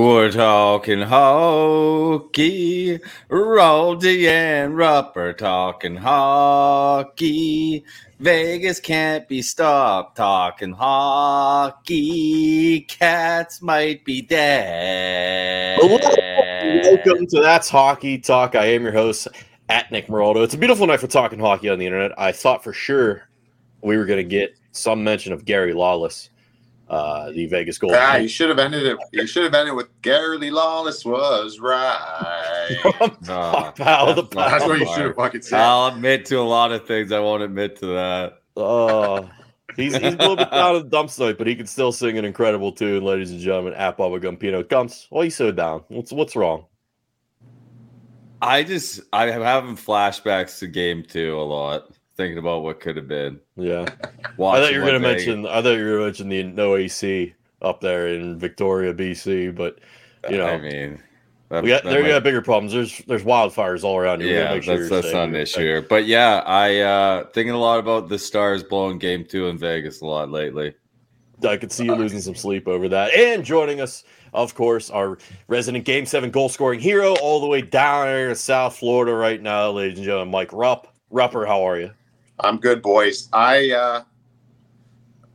We're talking hockey. Roldy and Rupper talking hockey. Vegas can't be stopped talking hockey. Cats might be dead. Welcome to That's Hockey Talk. I am your host at Nick Moraldo. It's a beautiful night for talking hockey on the internet. I thought for sure we were going to get some mention of Gary Lawless uh, the Vegas Golden. Ah, you should have ended it. You should have ended with Gary Lee Lawless was right. No, Pal, the that's That's what you should have fucking said. I'll admit to a lot of things. I won't admit to that. Uh, he's, he's a little bit down in the dumps tonight, but he can still sing an incredible tune, ladies and gentlemen. At Bubba Gumpino. Gumps, why you so down? What's what's wrong? I just I'm having flashbacks to game two a lot, thinking about what could have been. Yeah, I thought you were what going to Vegas- mention. I thought you were to mention the no AC up there in Victoria, BC, but you know. I mean, that, we got that there. might- got bigger problems. There's there's wildfires all around here. Yeah, make sure that's that's not an issue here. But yeah, I uh thinking a lot about the Stars blowing game two in Vegas a lot lately. I could see you losing some sleep over that. And joining us, of course, our resident Game Seven goal scoring hero, all the way down there in South Florida right now, ladies and gentlemen, Mike Rupp. Rupper, how are you? I'm good, boys. I uh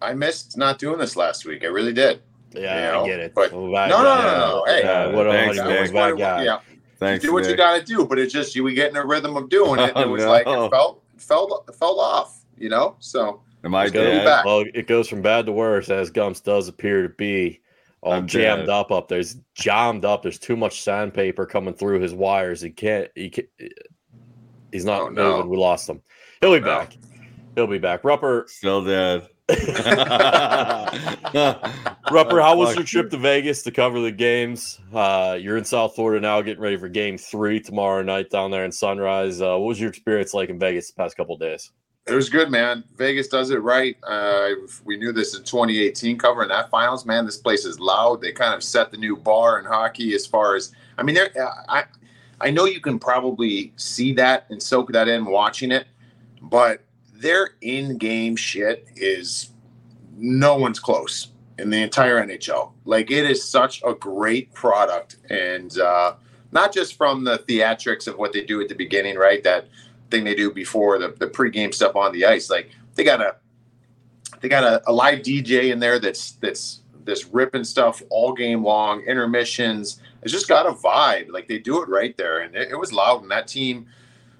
I missed not doing this last week. I really did. Yeah, You know, I get it. but- I'm a bad No, no, no, no, no. Hey, Yeah, what a thanks, honey, Nick. was bad. Yeah, Thanks. do what you got to do, but it just you we get in a rhythm of doing it. and It Oh, was no. like it felt it felt fell off, you know. So Am I It's gonna be dead? back. Well, it goes from bad to worse as Gumps does appear to be all I'm jammed dead. up up there. He's jammed up. There's too much sandpaper coming through his wires. He can't. He can't, he's not Oh, no. moving. We lost him. He'll be No. back. He'll be back. Rupper, Still dead. Rupper, how was your trip to Vegas to cover the games? Uh, you're in South Florida now, getting ready for Game Three tomorrow night down there in Sunrise. Uh, what was your experience like in Vegas the past couple of days? It was good, man. Vegas does it right. Uh, we knew this in 2018, covering that finals. Man, this place is loud. They kind of set the new bar in hockey as far as I mean. they're- I I know you can probably see that and soak that in watching it, but their in-game shit is no one's close in the entire NHL. Like it is such a great product, and uh, not just from the theatrics of what they do at the beginning, right? That thing they do before the, the pregame stuff on the ice. Like they got a they got a, a live DJ in there that's that's this ripping stuff all game long, intermissions. It's just got a vibe. Like they do it right there, and it, it was loud. And that team,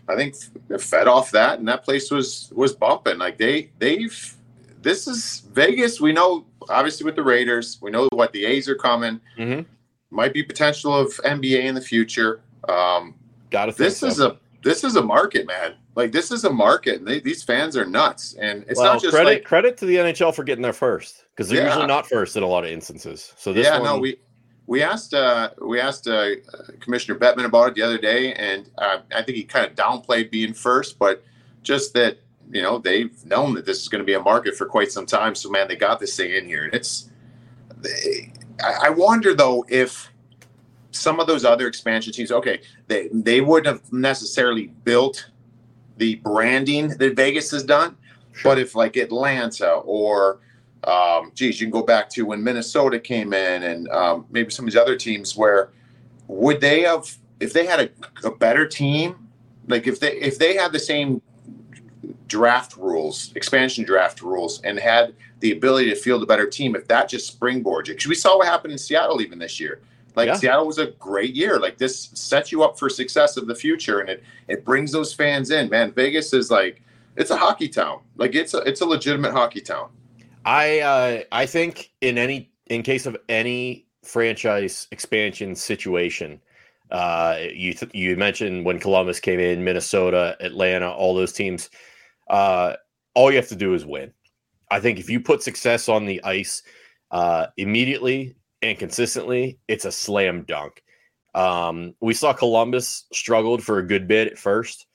I think, fed off that, and that place was was bumping. Like they they've this is Vegas. We know obviously with the Raiders, we know what the A's are coming. Mm-hmm. Might be potential of NBA in the future. Um, Got to this is a this is a market, man. Like this is a market, they, these fans are nuts. And it's well, not just credit like credit to the NHL for getting there first because they're Yeah. usually not first in a lot of instances. So this yeah, one, no, we we asked uh, we asked uh, Commissioner Bettman about it the other day, and uh, I think he kind of downplayed being first, but just that you know they've known that this is going to be a market for quite some time. So man, they got this thing in here, and it's. They, I, I wonder though if some of those other expansion teams, okay, they they wouldn't have necessarily built the branding that Vegas has done, but if like Atlanta or um, geez, you can go back to when Minnesota came in and um, maybe some of these other teams where would they have if they had a, a better team, like if they if they had the same draft rules, expansion draft rules, and had the ability to field a better team, if that just springboards you, because we saw what happened in Seattle even this year. Like Yeah. Seattle was a great year. Like this sets you up for success of the future, and it it brings those fans in. Man, Vegas is like it's a hockey town. Like it's a it's a legitimate hockey town. I uh, I think in any in case of any franchise expansion situation, uh, you th- you mentioned when Columbus came in, Minnesota, Atlanta, all those teams. Uh, all you have to do is win. I think if you put success on the ice uh, immediately and consistently, it's a slam dunk. Um, we saw Columbus struggled for a good bit at first.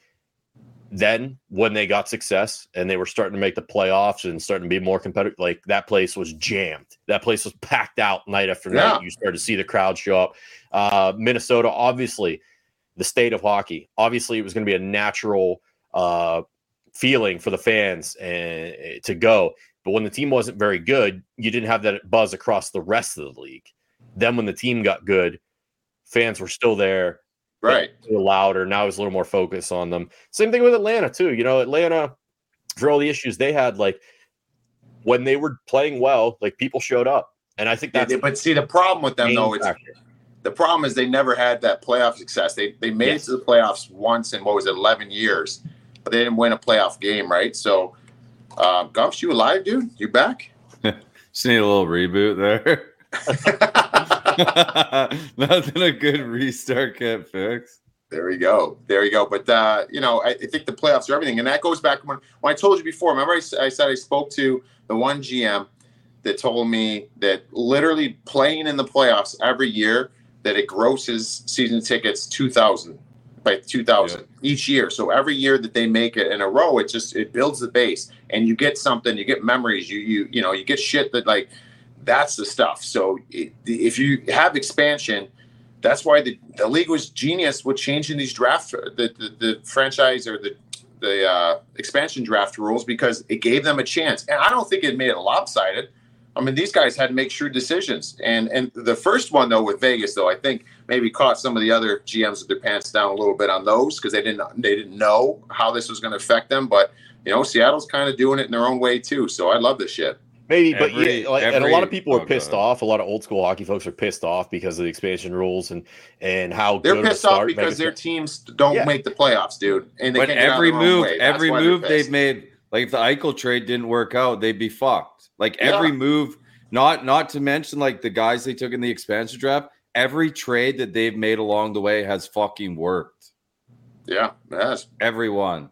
Then, when they got success and they were starting to make the playoffs and starting to be more competitive, like that place was jammed. That place was packed out night after night. Yeah. You started to see the crowd show up. Uh, Minnesota, obviously, the state of hockey. Obviously, it was going to be a natural uh, feeling for the fans and to go. But when the team wasn't very good, you didn't have that buzz across the rest of the league. Then when the team got good, fans were still there, Right. a louder. Now there's a little more focus on them. Same thing with Atlanta too. You know, Atlanta for all the issues they had, like when they were playing well, like people showed up, and I think Yeah, that's they- but see, the problem with them main though, it's the problem is they never had that playoff success. They they made Yes. it to the playoffs once in what was it, eleven years, but they didn't win a playoff game, right? So, um, Gumps, you alive, dude? You back? Just need a little reboot there. Nothing a good restart can't fix. There we go. There you go. But uh, you know, I, I think the playoffs are everything, and that goes back when when I told you before. Remember, I said I spoke to the one GM that told me that literally playing in the playoffs every year that it grosses season tickets two thousand by two thousand each year. So every year that they make it in a row, it just it builds the base, and you get something. You get memories. You you you know you get shit that like that's the stuff. So if you have expansion that's why the, the league was genius with changing these draft the, the, the franchise or the the uh, expansion draft rules because it gave them a chance. And i don't think it made it lopsided. I mean these guys had to make shrewd decisions. And and the first one though with vegas though i think maybe caught some of the other gms with their pants down a little bit on those because they didn't they didn't know how this was going to affect them. But you know seattle's kind of doing it in their own way too. So i love this shit Maybe, but Every- yeah, like, and a lot of people are oh, pissed off. A lot of old school hockey folks are pissed off because of the expansion rules and and how they're good of a pissed off because their teams don't Yeah. make the playoffs dude and they But can't get out every their move, way. Every move they've made, like if the Eichel trade didn't work out, they'd be fucked. Like Yeah. every move, not not to mention like the guys they took in the expansion draft, every trade that they've made along the way has fucking worked. yeah yes Everyone.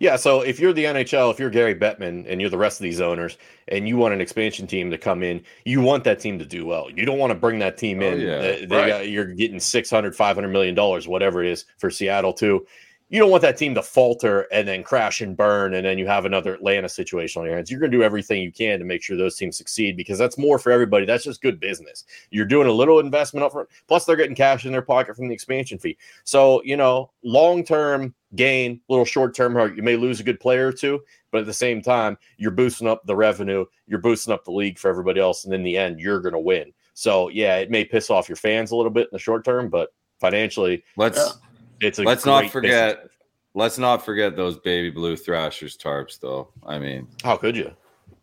Yeah, so if you're the NHL, if you're Gary Bettman and you're the rest of these owners, and you want an expansion team to come in, you want that team to do well. You don't want to bring that team Oh, in. yeah. uh, they Right. got, you're getting 600, 500 million dollars, whatever it is for Seattle too. You don't want that team to falter and then crash and burn, and then you have another Atlanta situation on your hands. You're going to do everything you can to make sure those teams succeed because that's more for everybody. That's just good business. You're doing a little investment up front, plus they're getting cash in their pocket from the expansion fee. So you know, long term gain, a little short term hurt. You may lose a good player or two, but at the same time, you're boosting up the revenue, you're boosting up the league for everybody else, and in the end, you're going to win. So yeah, it may piss off your fans a little bit in the short term, but financially, Let's Yeah. it's a let's not forget business. let's not forget those baby blue thrashers tarps though. I mean How could you?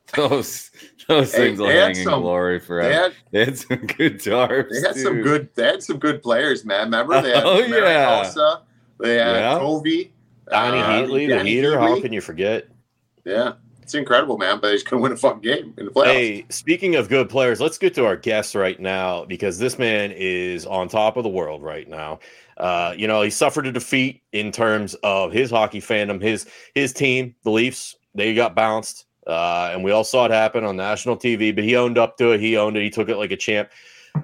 those those Hey, things will they had hang in some- glory they forever. had They had some good tarps. They had some good. They had some good players, man. Remember they had Oh, yeah. They had Yeah. Kovy, Dany uh, Heatley, the heater. How can you forget? Yeah, it's incredible, man. But they just couldn't win a fucking game in the playoffs. Hey, speaking of good players, let's get to our guest right now because this man is on top of the world right now. Uh, you know, he suffered a defeat in terms of his hockey fandom. His his team, the Leafs, they got bounced, uh, and we all saw it happen on national TV. But he owned up to it. He owned it. He took it like a champ.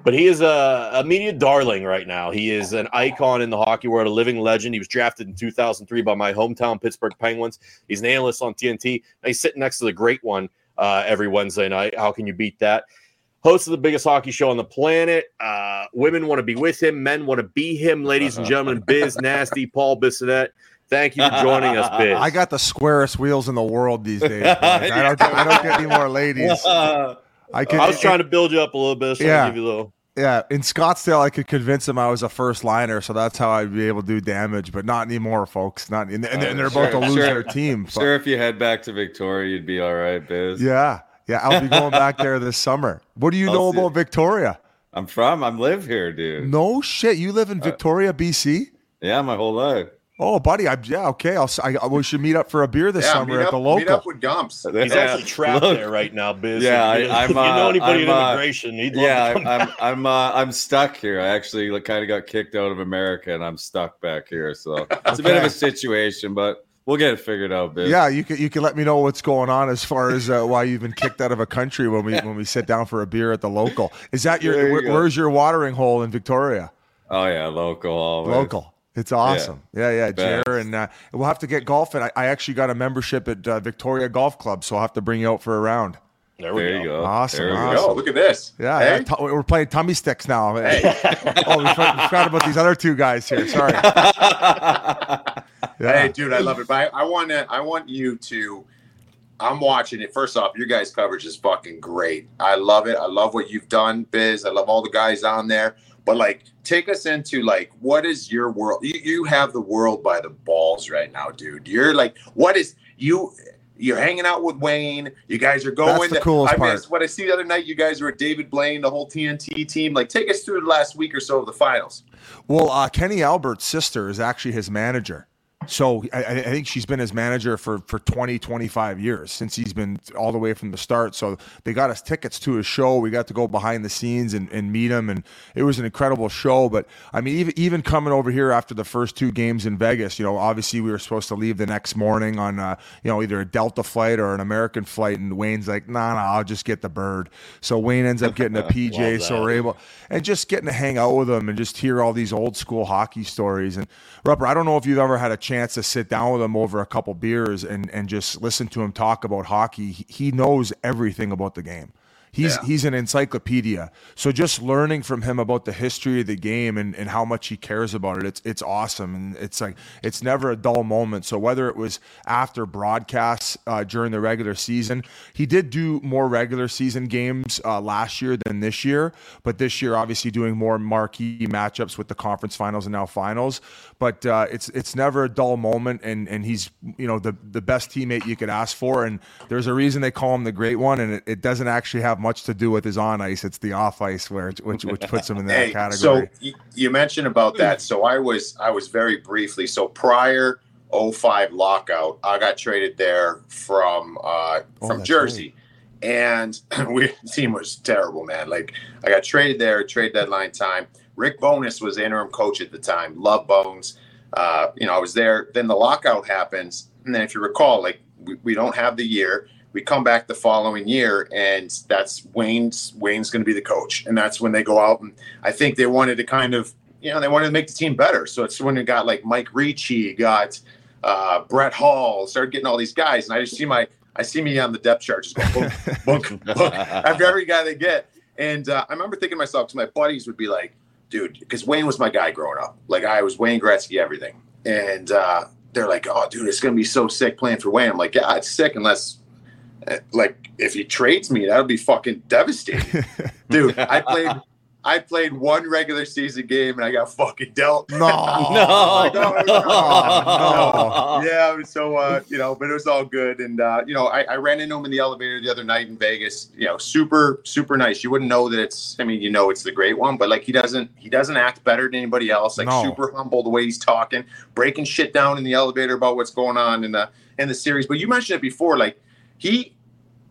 But he is a, a media darling right now. He is an icon in the hockey world, a living legend. He was drafted in 2003 by my hometown Pittsburgh Penguins. He's an analyst on TNT. And he's sitting next to the great one uh, every Wednesday night. How can you beat that? Host of the biggest hockey show on the planet. Uh, women want to be with him. Men want to be him. Ladies and gentlemen, Biz Nasty, Paul Bissonnette. Thank you for joining us, Biz. I got the squarest wheels in the world these days. boys. I don't. I don't get any more ladies. I can. I was trying to build you up a little bit. So Yeah. I'll give you a little. Yeah, in Scottsdale, I could convince them I was a first liner, so that's how I'd be able to do damage. But not anymore, folks. Not and, and, and they're about to Sure, lose sure. their team. But- Sure, if you head back to Victoria, you'd be all right, Biz. Yeah, yeah. I'll be going back there this summer. What do you I'll know see. about Victoria? I'm from. I'm live here, dude. No shit. You Uh, live in Victoria, BC. Yeah, my whole life. Oh, buddy. I, yeah. Okay. I'll. s- I, I- we should meet up for a beer this yeah, summer at up, the meet up local. with Gumps. He's Yeah, actually trapped look. there right now, Biz. Yeah, If you- I- if you I'm, uh, know anybody I'm, uh, immigration, he'd Yeah, to I'm. I'm. I'm, uh, I'm stuck here. I actually like, kind of got kicked out of America, and I'm stuck back here. So it's a bit of a situation, but we'll get it figured out, Biz. Yeah, you can you can let me know what's going on as far as uh, why you've been kicked out of a country when we when we sit down for a beer at the local. Is that your you where, where's your watering hole in Victoria? Oh yeah, local. Always. Local. It's awesome. Yeah, yeah, Best. Jer, and uh, we'll have to get golfing. I, I actually got a membership at uh, Victoria Golf Club, so I'll have to bring you out for a round. There we There go. go. Awesome, There we awesome. go. Look at this. Yeah, Hey? yeah t- we're playing tummy sticks now. Hey. oh, we forgot, we forgot about these other two guys here. Sorry. Yeah. Hey, dude, I love it. But I, I want to. I want you to I'm watching it. First off, your guys' coverage is fucking great. I love it. I love what you've done, Biz. I love all the guys on there. But like, take us into like, what is your world? You, you have the world by the balls right now, dude. You're like, what is you? You're hanging out with Wayne. You guys are going. That's the coolest I part. missed what I see the other night. You guys were at David Blaine, the whole TNT team. Like, take us through the last week or so of the finals. Well, uh, Kenny Albert's sister is actually his manager. So I, I think she's been his manager for, for 20, 25 years since he's been all the way from the start. So they got us tickets to his show. We got to go behind the scenes and, and meet him. And it was an incredible show. But I mean, even, even coming over here after the first two games in Vegas, you know, obviously we were supposed to leave the next morning on, uh, you know, either a Delta flight or an American flight. And Wayne's like, nah, nah, I'll just get the bird. So Wayne ends up getting a PJ. So we're able, and just getting to hang out with him and just hear all these old school hockey stories. And Rupper, I don't know if you've ever had a chance to sit down with him over a couple beers and, and just listen to him talk about hockey. He, he knows everything about the game. He's Yeah. he's an encyclopedia. So just learning from him about the history of the game and, and how much he cares about it, it's it's awesome. And it's like it's never a dull moment. So whether it was after broadcasts uh, during the regular season, he did do more regular season games uh, last year than this year. But this year, obviously, doing more marquee matchups with the conference finals and now finals. But uh, it's it's never a dull moment, and and he's you know the the best teammate you could ask for. And there's a reason they call him the great one, and it, it doesn't actually have much to do with his on ice. It's the off ice where which which puts him in that Hey, category. so you, mentioned about that. So I was I was very briefly. So prior 05 lockout, I got traded there from uh, Oh, from Jersey, and we the team was terrible, man. Like I got traded there, trade deadline time. Rick Bowness was interim coach at the time. Love Bones. Uh, you know, I was there. Then the lockout happens, and then if you recall, like we, we don't have the year. We come back the following year, and that's Wayne's. Wayne's going to be the coach, and that's when they go out and I think they wanted to kind of, you know, they wanted to make the team better. So it's when it got like Mike Ricci, got uh, Brett Hull, started getting all these guys, and I just see my, I see me on the depth chart just go boom, boom, boom, after every guy they get. And uh, I remember thinking to myself, because my buddies would be like, dude, because Wayne was my guy growing up. Like I was Wayne Gretzky, everything. And uh, they're like, oh, dude, it's going to be so sick playing for Wayne. I'm like, yeah, it's sick unless, uh, like, if he trades me, that would be fucking devastating dude. I played. I played one regular season game and I got fucking dealt. no, No. no, no. Yeah, so uh, you know, but it was all good. And uh, you know, I, I ran into him in the elevator the other night in Vegas. You know, super, super nice. You wouldn't know that it's. I mean, you know, it's the great one, but like he doesn't. He doesn't act better than anybody else. Like No. super humble the way he's talking, breaking shit down in the elevator about what's going on in the in the series. But you mentioned it before, like he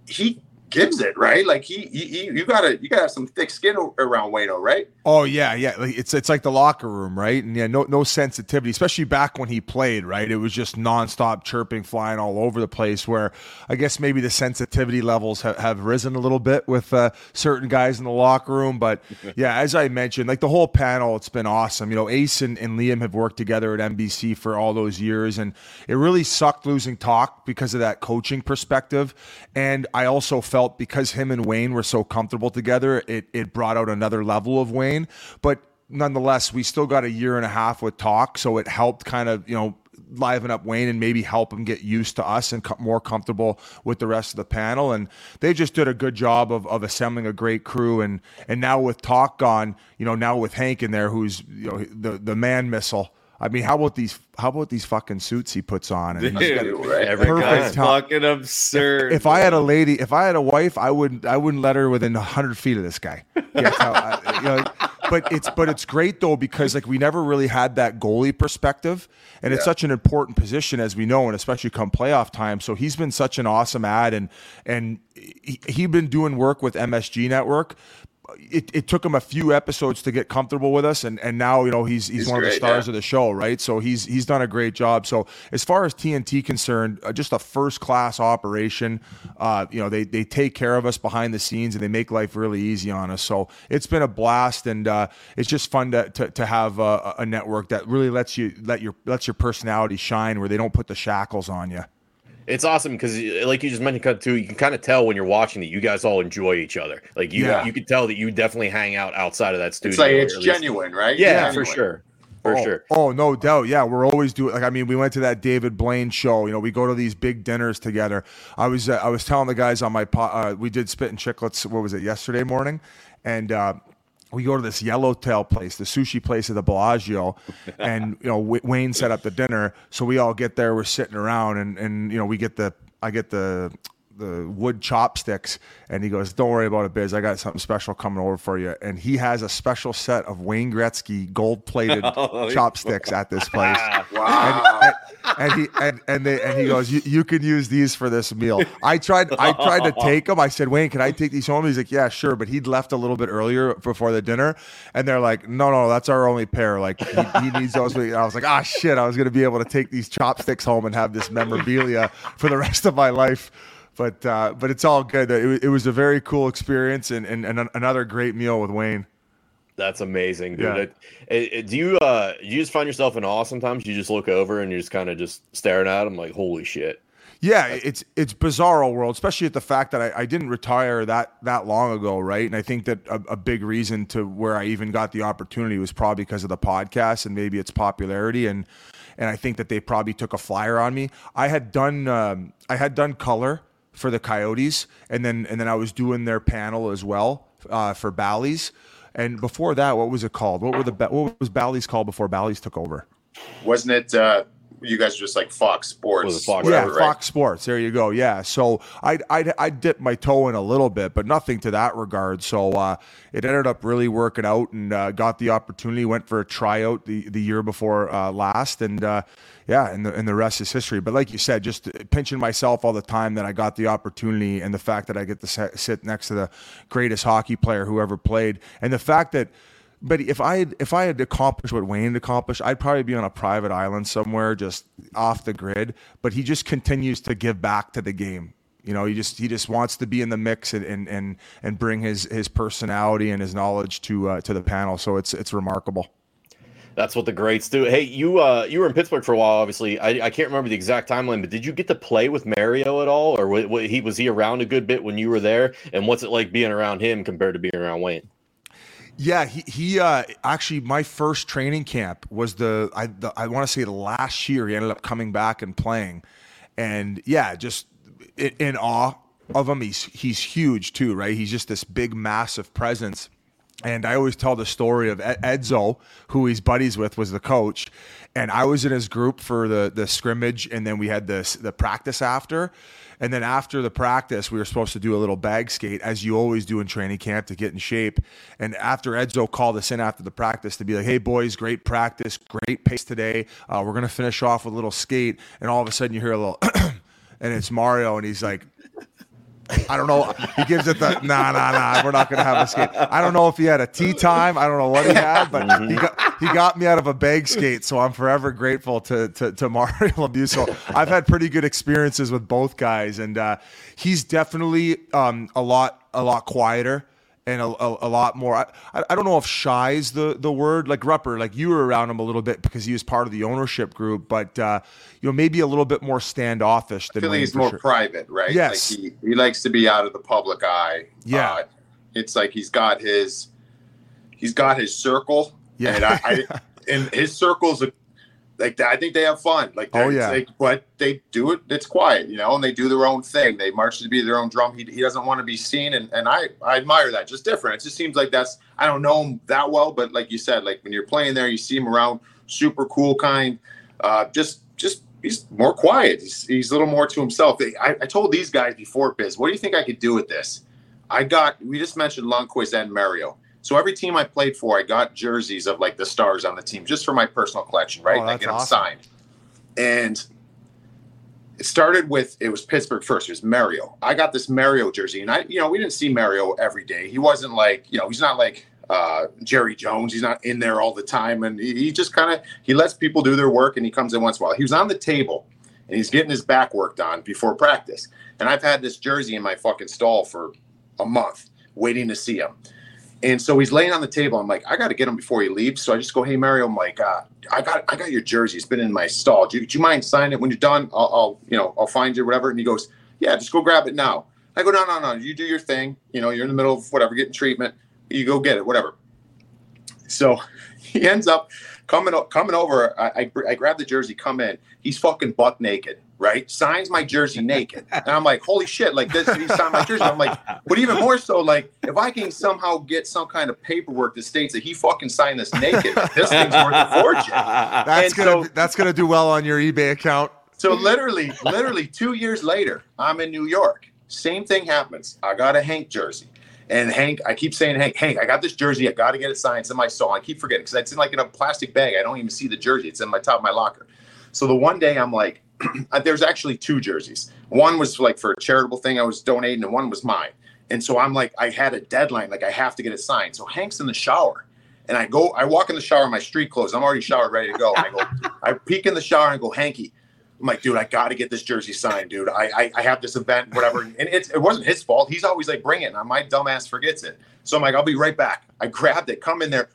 he gives it right. Like he, he, he you gotta you gotta have some thick skin around Wayno, right? Oh yeah, yeah. Like, it's it's like the locker room, right? And yeah, no no sensitivity, especially back when he played, right? It was just nonstop chirping, flying all over the place. Where I guess maybe the sensitivity levels have, have risen a little bit with uh, certain guys in the locker room. But yeah, as I mentioned, like the whole panel, it's been awesome. You know, Ace and, and Liam have worked together at NBC for all those years, and it really sucked losing Toc because of that coaching perspective. And I also felt because him and Wayne were so comfortable together, it it brought out another level of Wayne. But nonetheless, we still got a year and a half with Toc, so it helped kind of you know liven up Wayne and maybe help him get used to us and more comfortable with the rest of the panel. And they just did a good job of, of assembling a great crew. And and now with Toc gone, you know, now with Hank in there, who's you know the the man missile. I mean, how about these? How about these fucking suits he puts on? And he's got- Dude, Right. Perfect fucking absurd. if I had a lady, if I had a wife, I wouldn't, I wouldn't let her within hundred feet of this guy. I- you know, but it's, but it's great though because like we never really had that goalie perspective, and it's such an important position as we know, and especially come playoff time. So he's been such an awesome ad, and and he, he been doing work with MSG Network. It, it took him a few episodes to get comfortable with us, and, and now you know he's he's, He's one of the stars yeah. of the show, right? So he's he's done a great job. So as far as TNT concerned, uh, just a first class operation. Uh, you know they they take care of us behind the scenes and they make life really easy on us. So it's been a blast, and uh, it's just fun to to, to have a, a network that really lets you let your lets your personality shine, where they don't put the shackles on you. It's awesome because, like you just mentioned, Cut, too, you can kind of tell when you're watching that you guys all enjoy each other. Like you, Yeah. you could tell that you definitely hang out outside of that studio. It's like it's at least- genuine, right? Yeah, Genuine. for sure. for oh, sure. Oh, no doubt. Yeah, we're always doing. Like, I mean, we went to that David Blaine show. You know, we go to these big dinners together. I was uh, I was telling the guys on my po- uh, we did Spittin' Chiclets. What was it yesterday morning? And uh, we go to this yellowtail place, the sushi place at the Bellagio, and you know w- Wayne set up the dinner, so we all get there. We're sitting around, and and you know we get the I get the the wood chopsticks and he goes don't worry about it biz. I got something special coming over for you. And he has a special set of wayne gretzky gold plated oh, chopsticks at this place. Wow. And, and, and, he and, and they and he goes you, can use these for this meal. I tried i tried to take them. I said wayne can i take these home? He's like yeah sure. But he'd left a little bit earlier before the dinner and they're like no no that's our only pair. Like he, he needs those. And i was like ah oh, shit i was going to be able to take these chopsticks home and have this memorabilia for the rest of my life but uh, but it's all good. It, it, was a very cool experience and, and, and another great meal with Wayne. That's amazing, dude. Yeah. It, it, do you uh you just find yourself in awe sometimes? You just look over and you're just kind of just staring at him like, holy shit. Yeah, it's it's bizarro world, especially at the fact that I, I, didn't retire that that long ago, right? And I think that a, a, big reason to where I even got the opportunity was probably because of the podcast and maybe its popularity and and I think that they probably took a flyer on me. I had done um, I had done color for the Coyotes, and then and then I was doing their panel as well uh, for Bally's. And before that, what was it called? What were the what was Bally's called before Bally's took over? Wasn't it uh, you guys are just like Fox Sports. Fox, yeah, right? Fox Sports. There you go. Yeah. So I I I dipped my toe in a little bit, but nothing to that regard. So uh, it ended up really working out, and uh, got the opportunity. Went for a tryout the the year before uh, last, and uh, yeah, and the and the rest is history. But like you said, just pinching myself all the time that I got the opportunity, and the fact that I get to sit next to the greatest hockey player who ever played, and the fact that but if I had if I had accomplished what Wayne accomplished, I'd probably be on a private island somewhere, just off the grid. But he just continues to give back to the game. You know, he just he just wants to be in the mix and and and, and bring his his personality and his knowledge to uh, to the panel. So it's it's remarkable. That's what the greats do. Hey, you uh, you were in Pittsburgh for a while. Obviously, I, I can't remember the exact timeline, but did you get to play with Mario at all, or he was he around a good bit when you were there? And what's it like being around him compared to being around Wayne? Yeah, he, he uh, actually my first training camp was the I the, I want to say the last year he ended up coming back and playing, and yeah, just in, in awe of him. He's he's huge too, right? He's just this big, massive presence. And I always tell the story of Edzo, who he's buddies with, was the coach, and I was in his group for the the scrimmage, and then we had this the practice after, and then after the practice, we were supposed to do a little bag skate, as you always do in training camp to get in shape. And after Edzo called us in after the practice to be like, hey, boys, great practice, great pace today. Uh, we're going to finish off with a little skate. And all of a sudden, you hear a little, and it's Mario, and he's like, I don't know. He gives it the nah, nah, nah. We're not gonna have a skate. I don't know if he had a tea time. I don't know what he had, but mm-hmm. he got he got me out of a bag skate. So I'm forever grateful to to, to Mario. So I've had pretty good experiences with both guys, and uh, he's definitely um, a lot a lot quieter and a, a, a, lot more. I, I don't know if shy is the, the word. Like Rupper, like you were around him a little bit because he was part of the ownership group, but uh, you know maybe a little bit more standoffish. Than I feel like he's more sure. private, right? Yes, like he, he likes to be out of the public eye. Yeah, uh, it's like he's got his he's got his circle. Yeah, and I, I and his circle's a like I think they have fun. Like oh yeah, like, but they do it. It's quiet, you know, and they do their own thing. They march to be their own drum. He, he doesn't want to be seen, and and I I admire that. Just different. It just seems like that's I don't know him that well, but like you said, like when you're playing there, you see him around, super cool kind. Uh, just just he's more quiet. He's, he's a little more to himself. I, I told these guys before, Biz, what do you think I could do with this? I got we just mentioned Lundqvist and Mario. So every team I played for, I got jerseys of like the stars on the team just for my personal collection, right? Oh, I get them signed. And it started with it was Pittsburgh first. It was Mario. I got this Mario jersey, and I, you know, we didn't see Mario every day. He wasn't like, you know, he's not like uh, Jerry Jones. He's not in there all the time, and he, he just kind of he lets people do their work, and he comes in once in a while. He was on the table, and he's getting his back worked on before practice. And I've had this jersey in my fucking stall for a month, waiting to see him. And so he's laying on the table. I'm like, I got to get him before he leaves. So I just go, Hey Mario, I'm like, uh, I got, I got your jersey. It's been in my stall. Do you, do you mind signing it when you're done? I'll, I'll, you know, I'll find you, whatever. And he goes, Yeah, just go grab it now. I go, No, no, no. You do your thing. You know, you're in the middle of whatever, getting treatment. You go get it, whatever. So he ends up coming o- coming over. I, I I grab the jersey, come in. He's fucking buck naked, right? Signs my jersey naked, and I'm like, holy shit! Like this, he signed my jersey. I'm like, but even more so, like if I can somehow get some kind of paperwork that states that he fucking signed this naked, this thing's worth a fortune. That's And gonna so- that's gonna do well on your eBay account. So literally, literally two years later, I'm in New York. Same thing happens. I got a Hank jersey. And Hank, I keep saying, Hank, Hank, I got this jersey. I got to get it signed. It's in my stall. I keep forgetting because it's in like in a plastic bag. I don't even see the jersey. It's in my top of my locker. So the one day I'm like, uh, there's actually two jerseys. One was like for a charitable thing I was donating, and one was mine. And so I'm like, I had a deadline. Like I have to get it signed. So Hank's in the shower. And I go, I walk in the shower in my street clothes. I'm already showered, ready to go. I go, I peek in the shower and go, Hanky, I'm like, dude, I got to get this jersey signed, dude. I, I I have this event, whatever. And it's it wasn't his fault. He's always like, bring it. And my dumbass forgets it. So I'm like, I'll be right back. I grabbed it, come in there.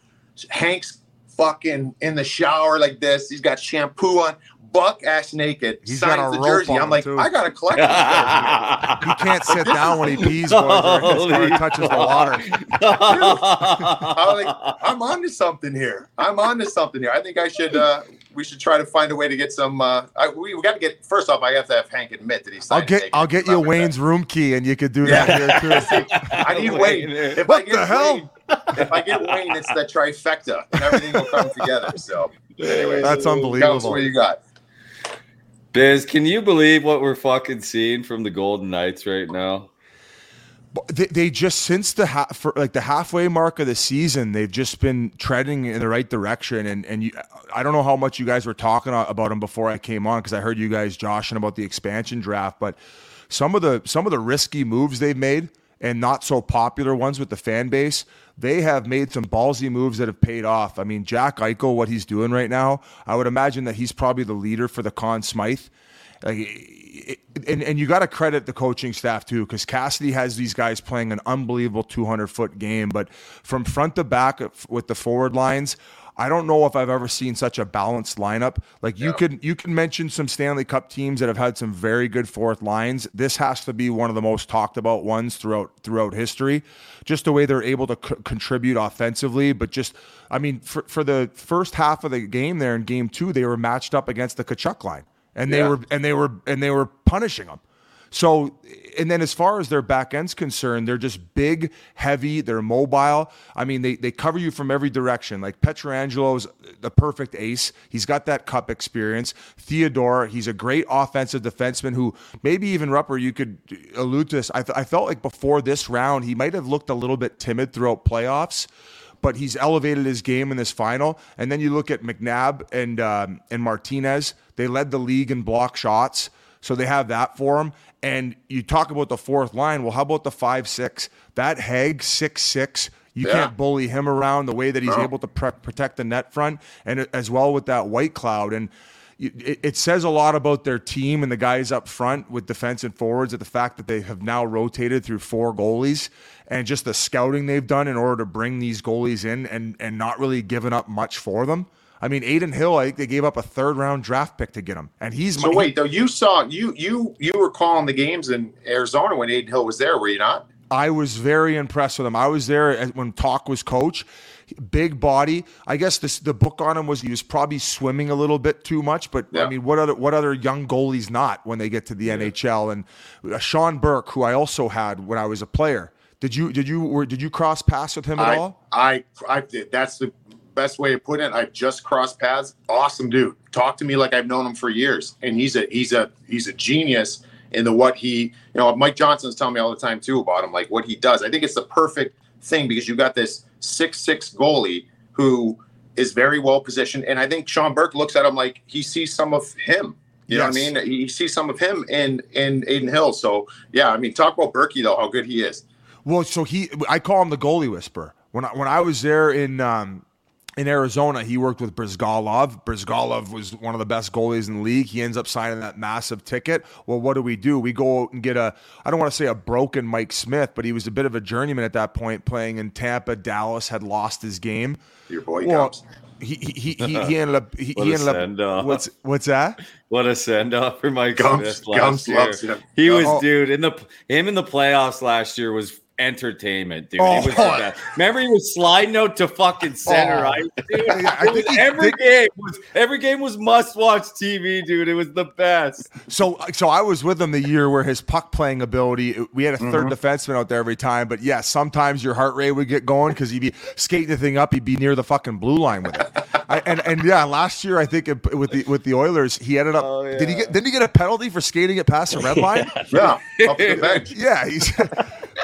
Hank's fucking in the shower like this. He's got shampoo on, buck ass naked. He's got signs a the rope jersey. I'm like, too. I gotta collect this jersey. He can't sit down when he pees, boys, or his Holy car touches the water. I'm like, I'm onto something here. I'm onto something here. I think I should. uh We should try to find a way to get some. uh I, we, we got to get first off. I have to have Hank admit that he's. I'll get I'll get you Wayne's room key, and you could do Yeah. that here too. I need Wayne. If I What get the hell? Wayne, if I get Wayne, it's the trifecta, and everything will come together. So, anyway, That's Counts, unbelievable. What you got? Biz, can you believe what we're fucking seeing from the Golden Knights right now? They, they just since the ha- for like the halfway mark of the season, they've just been treading in the right direction. And and you, I don't know how much you guys were talking about them before I came on because I heard you guys joshing about the expansion draft. But some of the some of the risky moves they've made and not so popular ones with the fan base, they have made some ballsy moves that have paid off. I mean, Jack Eichel, what he's doing right now, I would imagine that he's probably the leader for the Conn Smythe. Like, and and you got to credit the coaching staff too, because Cassidy has these guys playing an unbelievable 200 foot game. But from front to back with the forward lines, I don't know if I've ever seen such a balanced lineup. Like you Yeah. can you can mention some Stanley Cup teams that have had some very good fourth lines. This has to be one of the most talked about ones throughout throughout history. Just the way they're able to c- contribute offensively, but just I mean for for the first half of the game there in game 2, they were matched up against the Tkachuk line. And they Yeah. were and they were and they were punishing them. So, and then as far as their back end's concerned, they're just big, heavy, they're mobile. I mean, they, they cover you from every direction. Like Pietrangelo's the perfect ace. He's got that cup experience. Theodore, he's a great offensive defenseman who maybe even Rupper, you could allude to this. I, th- I felt like before this round, he might have looked a little bit timid throughout playoffs but he's elevated his game in this final. And then you look at McNabb and um, and Martinez; they led the league in block shots, so they have that for him. And you talk about the fourth line. Well, how about the five six? That Hague six six. You Yeah. can't bully him around the way that he's No. able to pre- protect the net front, and as well with that white cloud and. It, it says a lot about their team and the guys up front with defense and forwards at the fact that they have now rotated through four goalies and just the scouting they've done in order to bring these goalies in and and not really giving up much for them. I mean, Adin Hill, I think they gave up a third round draft pick to get him, and he's So my, wait, though you saw you you you were calling the games in Arizona when Adin Hill was there, were you not? I was very impressed with him. I was there when Toc was coach. Big body. I guess this the book on him was he was probably swimming a little bit too much. But I mean, what other what other young goalies not when they get to the NHL? And uh, Sean Burke, who I also had when I was a player. Did you did you were did you cross paths with him at I, all? I I did. That's the best way to put it. I've just crossed paths. Awesome dude. Talk to me like I've known him for years, and he's a he's a he's a genius in the what he you know. Mike Johnson's telling me all the time too about him, like what he does. I think it's the perfect thing because you got this six six goalie who is very well positioned, and I think Sean Burke looks at him like he sees some of him. You know what I mean? He sees some of him in in Adin Hill. So yeah, I mean, talk about Berkey though, how good he is. Well, so he, I call him the goalie whisperer. When I, when I was there in um, in Arizona, he worked with Bryzgalov. Bryzgalov was one of the best goalies in the league. He ends up signing that massive ticket. Well, what do we do? We go out and get a, I don't want to say a broken Mike Smith, but he was a bit of a journeyman at that point, playing in Tampa. Dallas had lost his game. Your boy Well, comes. he he he, he, he ended up he, What he ended up what's what's that? What a send off for Mike Gumps, Smith last Gumps year. loves him. He was Oh. dude in the him in the playoffs last year was entertainment, dude. Oh. It was the best. Remember, he was sliding out to fucking center Oh. ice, dude. Yeah, I think every did- game was every game was must watch TV, dude. It was the best. So, so I was with him the year where his puck playing ability. We had a 3rd Mm-hmm. defenseman out there every time, but yeah, sometimes your heart rate would get going because he'd be skating the thing up. He'd be near the fucking blue line with it. I, and and yeah, last year I think it, with the with the Oilers, he ended up. Oh, Did he get? Didn't he get a penalty for skating it past the red line? Yeah, up the bench. yeah, he's,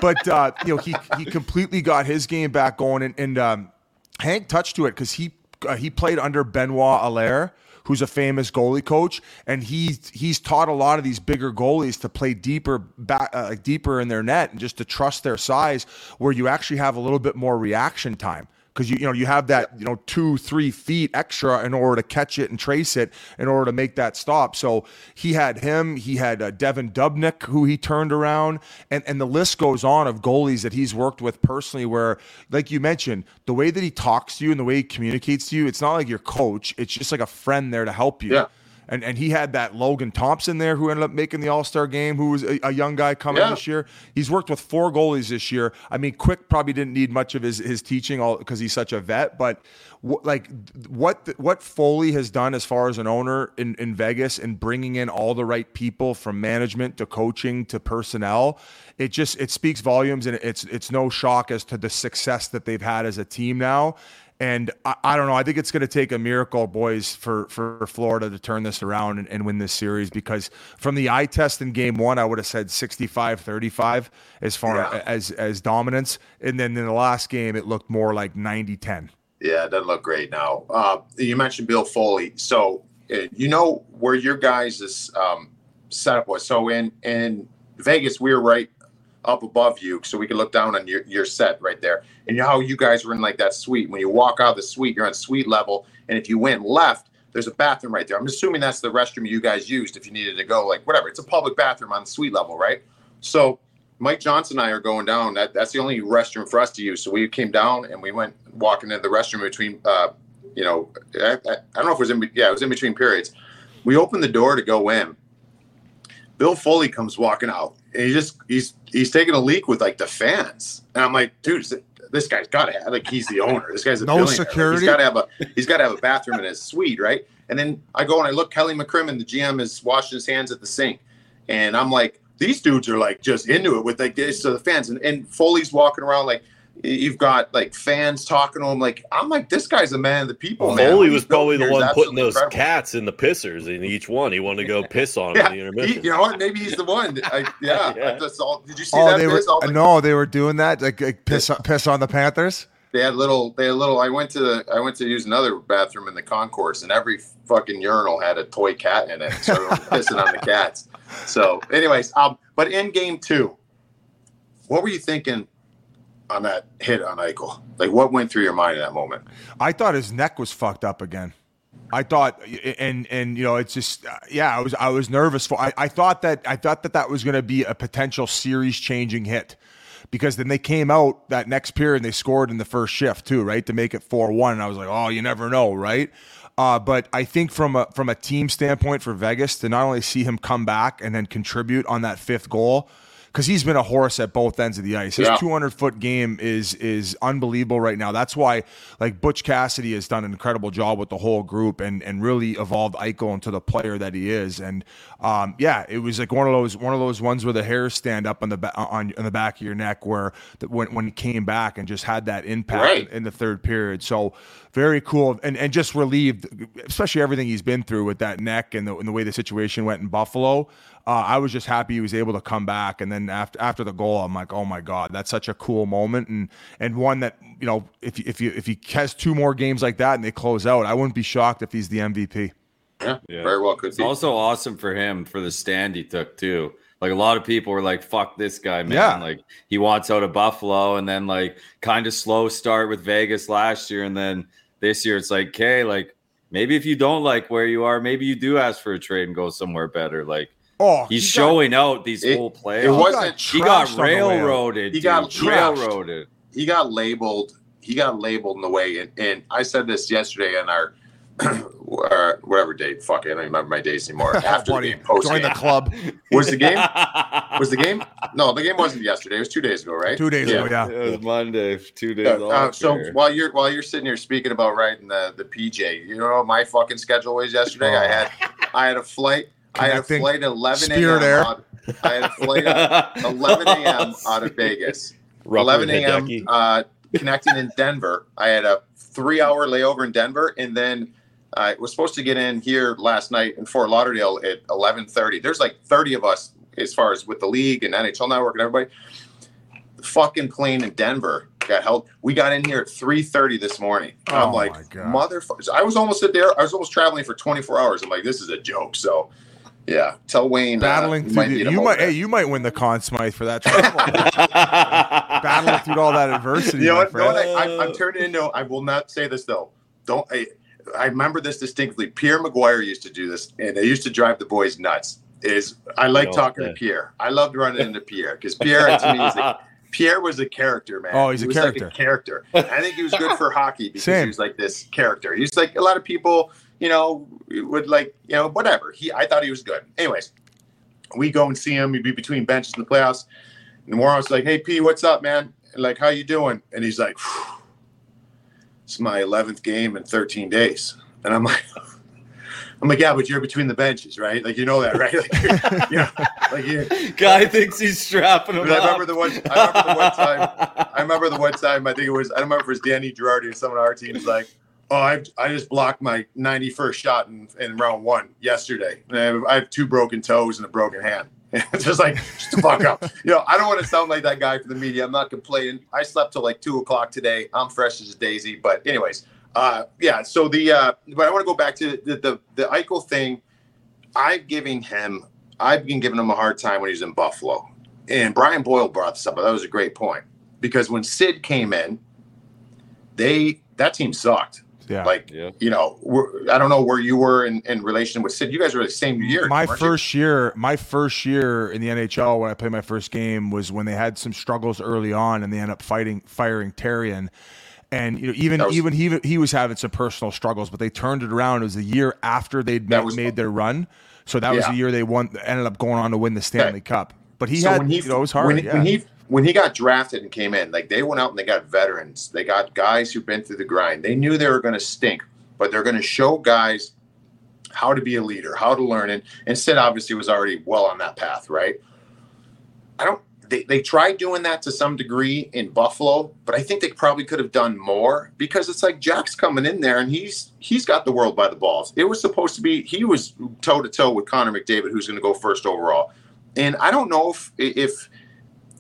but uh, you know he he completely got his game back going, and, and um, Hank touched to it because he uh, he played under Benoit Allaire, who's a famous goalie coach, and he he's taught a lot of these bigger goalies to play deeper back uh, deeper in their net and just to trust their size, where you actually have a little bit more reaction time because you you know you have that you know two three feet extra in order to catch it and trace it in order to make that stop. So he had him, he had uh, Devan Dubnyk who he turned around, and and the list goes on of goalies that he's worked with personally. Where like you mentioned, the way that he talks to you and the way he communicates to you, it's not like your coach; it's just like a friend there to help you. Yeah. And, and he had that Logan Thompson there who ended up making the All Star game, who was a, a young guy coming Yeah. this year. He's worked with four goalies this year. I mean, Quick probably didn't need much of his his teaching all because he's such a vet. But like what what Foley has done as far as an owner in in Vegas and bringing in all the right people from management to coaching to personnel, it just it speaks volumes, and it's it's no shock as to the success that they've had as a team now. And I, I don't know. I think it's going to take a miracle, boys, for, for Florida to turn this around and, and win this series because from the eye test in game one, I would have said 65 35 as far Yeah. as, as dominance. And then in the last game, it looked more like 90 10. Yeah, it doesn't look great now. Uh, you mentioned Bill Foley, so uh, you know where your guys' is um, setup was. So in in Vegas, we were right up above you, so we could look down on your your set right there. And you know how you guys were in like that suite. When you walk out of the suite, you're on suite level, and if you went left, there's a bathroom right there. I'm assuming that's the restroom you guys used if you needed to go, like whatever. It's a public bathroom on suite level, right? So Mike Johnson and I are going down. That that's the only restroom for us to use. So we came down and we went walking into the restroom between, uh, you know, I, I, I don't know if it was in, yeah, it was in between periods. We opened the door to go in. Bill Foley comes walking out, and he just he's he's taking a leak with like the fans, and I'm like, dude, this guy's got to have like he's the owner. This guy's a No billionaire. Like, security? he's got to have a he's got to have a bathroom in his suite, right? And then I go and I look. Kelly McCrimmon, the GM, is washing his hands at the sink, and I'm like, these dudes are like just into it with like this to the fans, and, and Foley's walking around like you've got like fans talking to him. Like I'm like, this guy's a man of the people. man. Foley was probably the one putting those incredible. cats in the pissers in each one. He wanted to go piss on Yeah, in the he, intermission. you know what? Maybe he's the one. I, yeah, Yeah. That's all. Did you see Oh, that? they were Biz? All the- no, they were doing that like, like piss piss on the Panthers. they had little they had little i went to the i went to use another bathroom in the concourse and every fucking urinal had a toy cat in it so I was pissing on the cats so anyways um but in game two what were you thinking on that hit on Eichel? like what went through your mind in that moment I thought his neck was fucked up again. I thought, and and you know, it's just, yeah, I was I was nervous for. I, I thought that I thought that that was going to be a potential series changing hit, because then they came out that next period and they scored in the first shift too, right, to make it four one. And I was like, oh, you never know, right? Uh, but I think from a from a team standpoint for Vegas to not only see him come back and then contribute on that fifth goal, because he's been a horse at both ends of the ice. His Yeah. 200 foot game is is unbelievable right now. That's why like Butch Cassidy has done an incredible job with the whole group and and really evolved Eichel into the player that he is. And um, yeah, it was like one of those one of those ones where the hairs stand up on the ba- on, on the back of your neck where the, when when he came back and just had that impact Right. in, in the third period. So very cool and and just relieved, especially everything he's been through with that neck and the, and the way the situation went in Buffalo. Uh, I was just happy he was able to come back, and then after after the goal, I'm like, oh my god, that's such a cool moment, and and one that you know, if if you if he has two more games like that and they close out, I wouldn't be shocked if he's the MVP. yeah, Yeah. very well could It's be also awesome for him for the stand he took too. Like a lot of people were like, "Fuck this guy, man!" Yeah. Like he wants out of Buffalo, and then like kind of slow start with Vegas last year, and then this year it's like, "Okay, like maybe if you don't like where you are, maybe you do ask for a trade and go somewhere better." Like Oh, he's he got- showing out these It- whole it wasn't- he got trashed on the way out. railroaded. He got dude. trashed. railroaded. he got labeled he got labeled in the way and, and i said this yesterday on our or whatever date. Fuck, it, I don't remember my days anymore. After Buddy, the game, post join the club Was the game? Was the game? No, the game wasn't yesterday. It was two days ago, right? two days ago. Yeah. it was Monday, two days Yeah, uh, off. so while you're while you're sitting here speaking about writing the the PJ, you know what my fucking schedule was yesterday. I had I had a flight. I had a flight at 11 a.m. Out, I had a flight at 11 a.m. out of Vegas. 11 a.m. Uh, connecting in Denver. I had a three-hour layover in Denver, and then I was supposed to get in here last night in Fort Lauderdale at 11:30. There's like 30 of us as far as with the league and NHL Network and everybody. The fucking plane in Denver got held. We got in here at 3:30 this morning. And I'm Oh like, my God. motherfuckers! I was almost at there. I was almost traveling for 24 hours. I'm like, this is a joke. So. Yeah, tell Wayne. uh, Battling you through might the, you might hey you might win the Conn Smythe for that travel. Battling through all that adversity, You know what? You know friend. what? I, I'm, I'm turning into. I will not say this though. Don't. I, I remember this distinctly. Pierre McGuire used to do this, and they used to drive the boys nuts. Is I like No, talking yeah. to Pierre. I loved running into Pierre because Pierre to me is a, Pierre was a character, man. Oh, he's He a was character. Like a character. I think he was good for hockey because Same. he was like this character. He's like a lot of people, you know, would like, you know, whatever. He, I thought he was good. Anyways, we go and see him. He'd be between benches in the playoffs. And Warren's like, "Hey, P, what's up, man? Like, how you doing?" And he's like, "It's my 11th game in 13 days." And I'm like, "I'm like, yeah, but you're between the benches, right? Like, you know that, right? Like, you know, like you." Guy thinks he's strapping him I remember up. the one. I remember the one time. I remember the one time. I think it was. I don't remember if it was Danny Girardi or someone on our team was like, "Oh, I I just blocked my 91st shot in, in round one yesterday. I have, I have two broken toes and a broken hand." It's just like, just fuck up. You know, I don't want to sound like that guy for the media. I'm not complaining. I slept till like two o'clock today. I'm fresh as a daisy. But anyways, uh, yeah. So the uh, but I want to go back to the the, the Eichel thing. I'm giving him. I've been giving him a hard time when he's in Buffalo. And Brian Boyle brought this up, but that was a great point because when Sid came in, they that team sucked. Yeah. Like Yeah. you know, we're, I don't know where you were in, in relation with Sid. You guys were the same year. my weren't you? first year, my first year in the NHL when I played my first game was when they had some struggles early on, and they ended up fighting firing Therrien. And you know, even was- even he he was having some personal struggles, but they turned it around. It was the year after they'd That ma- was- made their run, so that was the year they won. Ended up going on to win the Stanley Cup. But he So had, when he, you know, it was hard. When, yeah. when he when he got drafted and came in, like they went out and they got veterans. They got guys who've been through the grind. They knew they were going to stink, but they're going to show guys how to be a leader, how to learn. And, and Sid obviously was already well on that path, right? I don't. They, they tried doing that to some degree in Buffalo, but I think they probably could have done more because it's like Jack's coming in there and he's he's got the world by the balls. It was supposed to be he was toe to toe with Connor McDavid, who's going to go first overall. And I don't know if if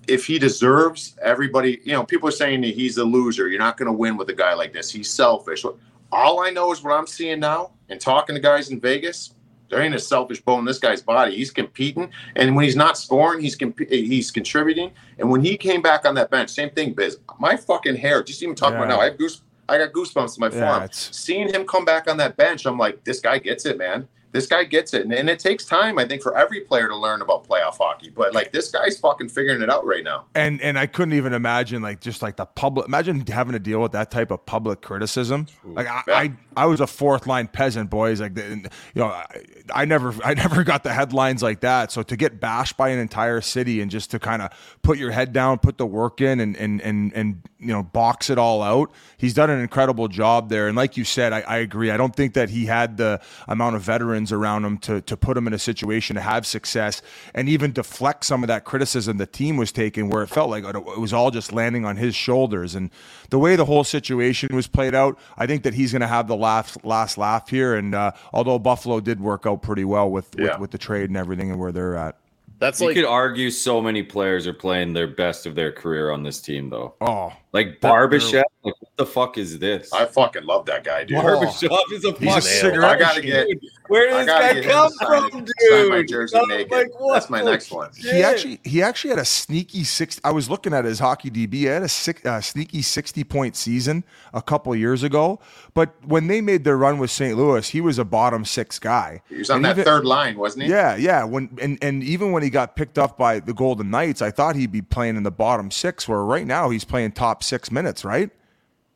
if he deserves everybody. You know, people are saying that he's a loser. You're not going to win with a guy like this. He's selfish. All I know is what I'm seeing now and talking to guys in Vegas. There ain't a selfish bone in this guy's body. He's competing, and when he's not scoring, he's comp- he's contributing. And when he came back on that bench, same thing, Biz. My fucking hair, just even talking about now, I have goose. I got goosebumps in my Yeah, forearm. Seeing him come back on that bench, I'm like, this guy gets it, man. This guy gets it, and, and it takes time, I think, for every player to learn about playoff hockey. But like, this guy's fucking figuring it out right now. and and I couldn't even imagine like just like the public. Imagine having to deal with that type of public criticism. Like I. I, I was a fourth line peasant, boys. Like the, you know, I, I never, I never got the headlines like that. So to get bashed by an entire city and just to kind of put your head down, put the work in, and and and and you know, box it all out. He's done an incredible job there. And like you said, I, I agree. I don't think that he had the amount of veterans around him to to put him in a situation to have success and even deflect some of that criticism the team was taking, where it felt like it was all just landing on his shoulders. And the way the whole situation was played out, I think that he's going to have the last last laugh here. And uh, although Buffalo did work out pretty well with, with with the trade and everything and where they're at. That's You like could argue so many players are playing their best of their career on this team, though. Oh, Like Barbashev, like what the fuck is this? I fucking love that guy, dude. Whoa. Barbashev is a He's a fucking cigarette I gotta machine. get. Where did I this guy come from, it- dude? sign my jersey I'm naked. like, what That's my the next one. he actually he actually had a sneaky six. I was looking at his hockey DB. He had a six, uh, sneaky sixty point season a couple years ago. But when they made their run with St. Louis, he was a bottom six guy. He was on And that even- third line, wasn't he? Yeah, yeah. When and and even when he got picked up by the Golden Knights, I thought he'd be playing in the bottom six. Where right now he's playing top six minutes, right?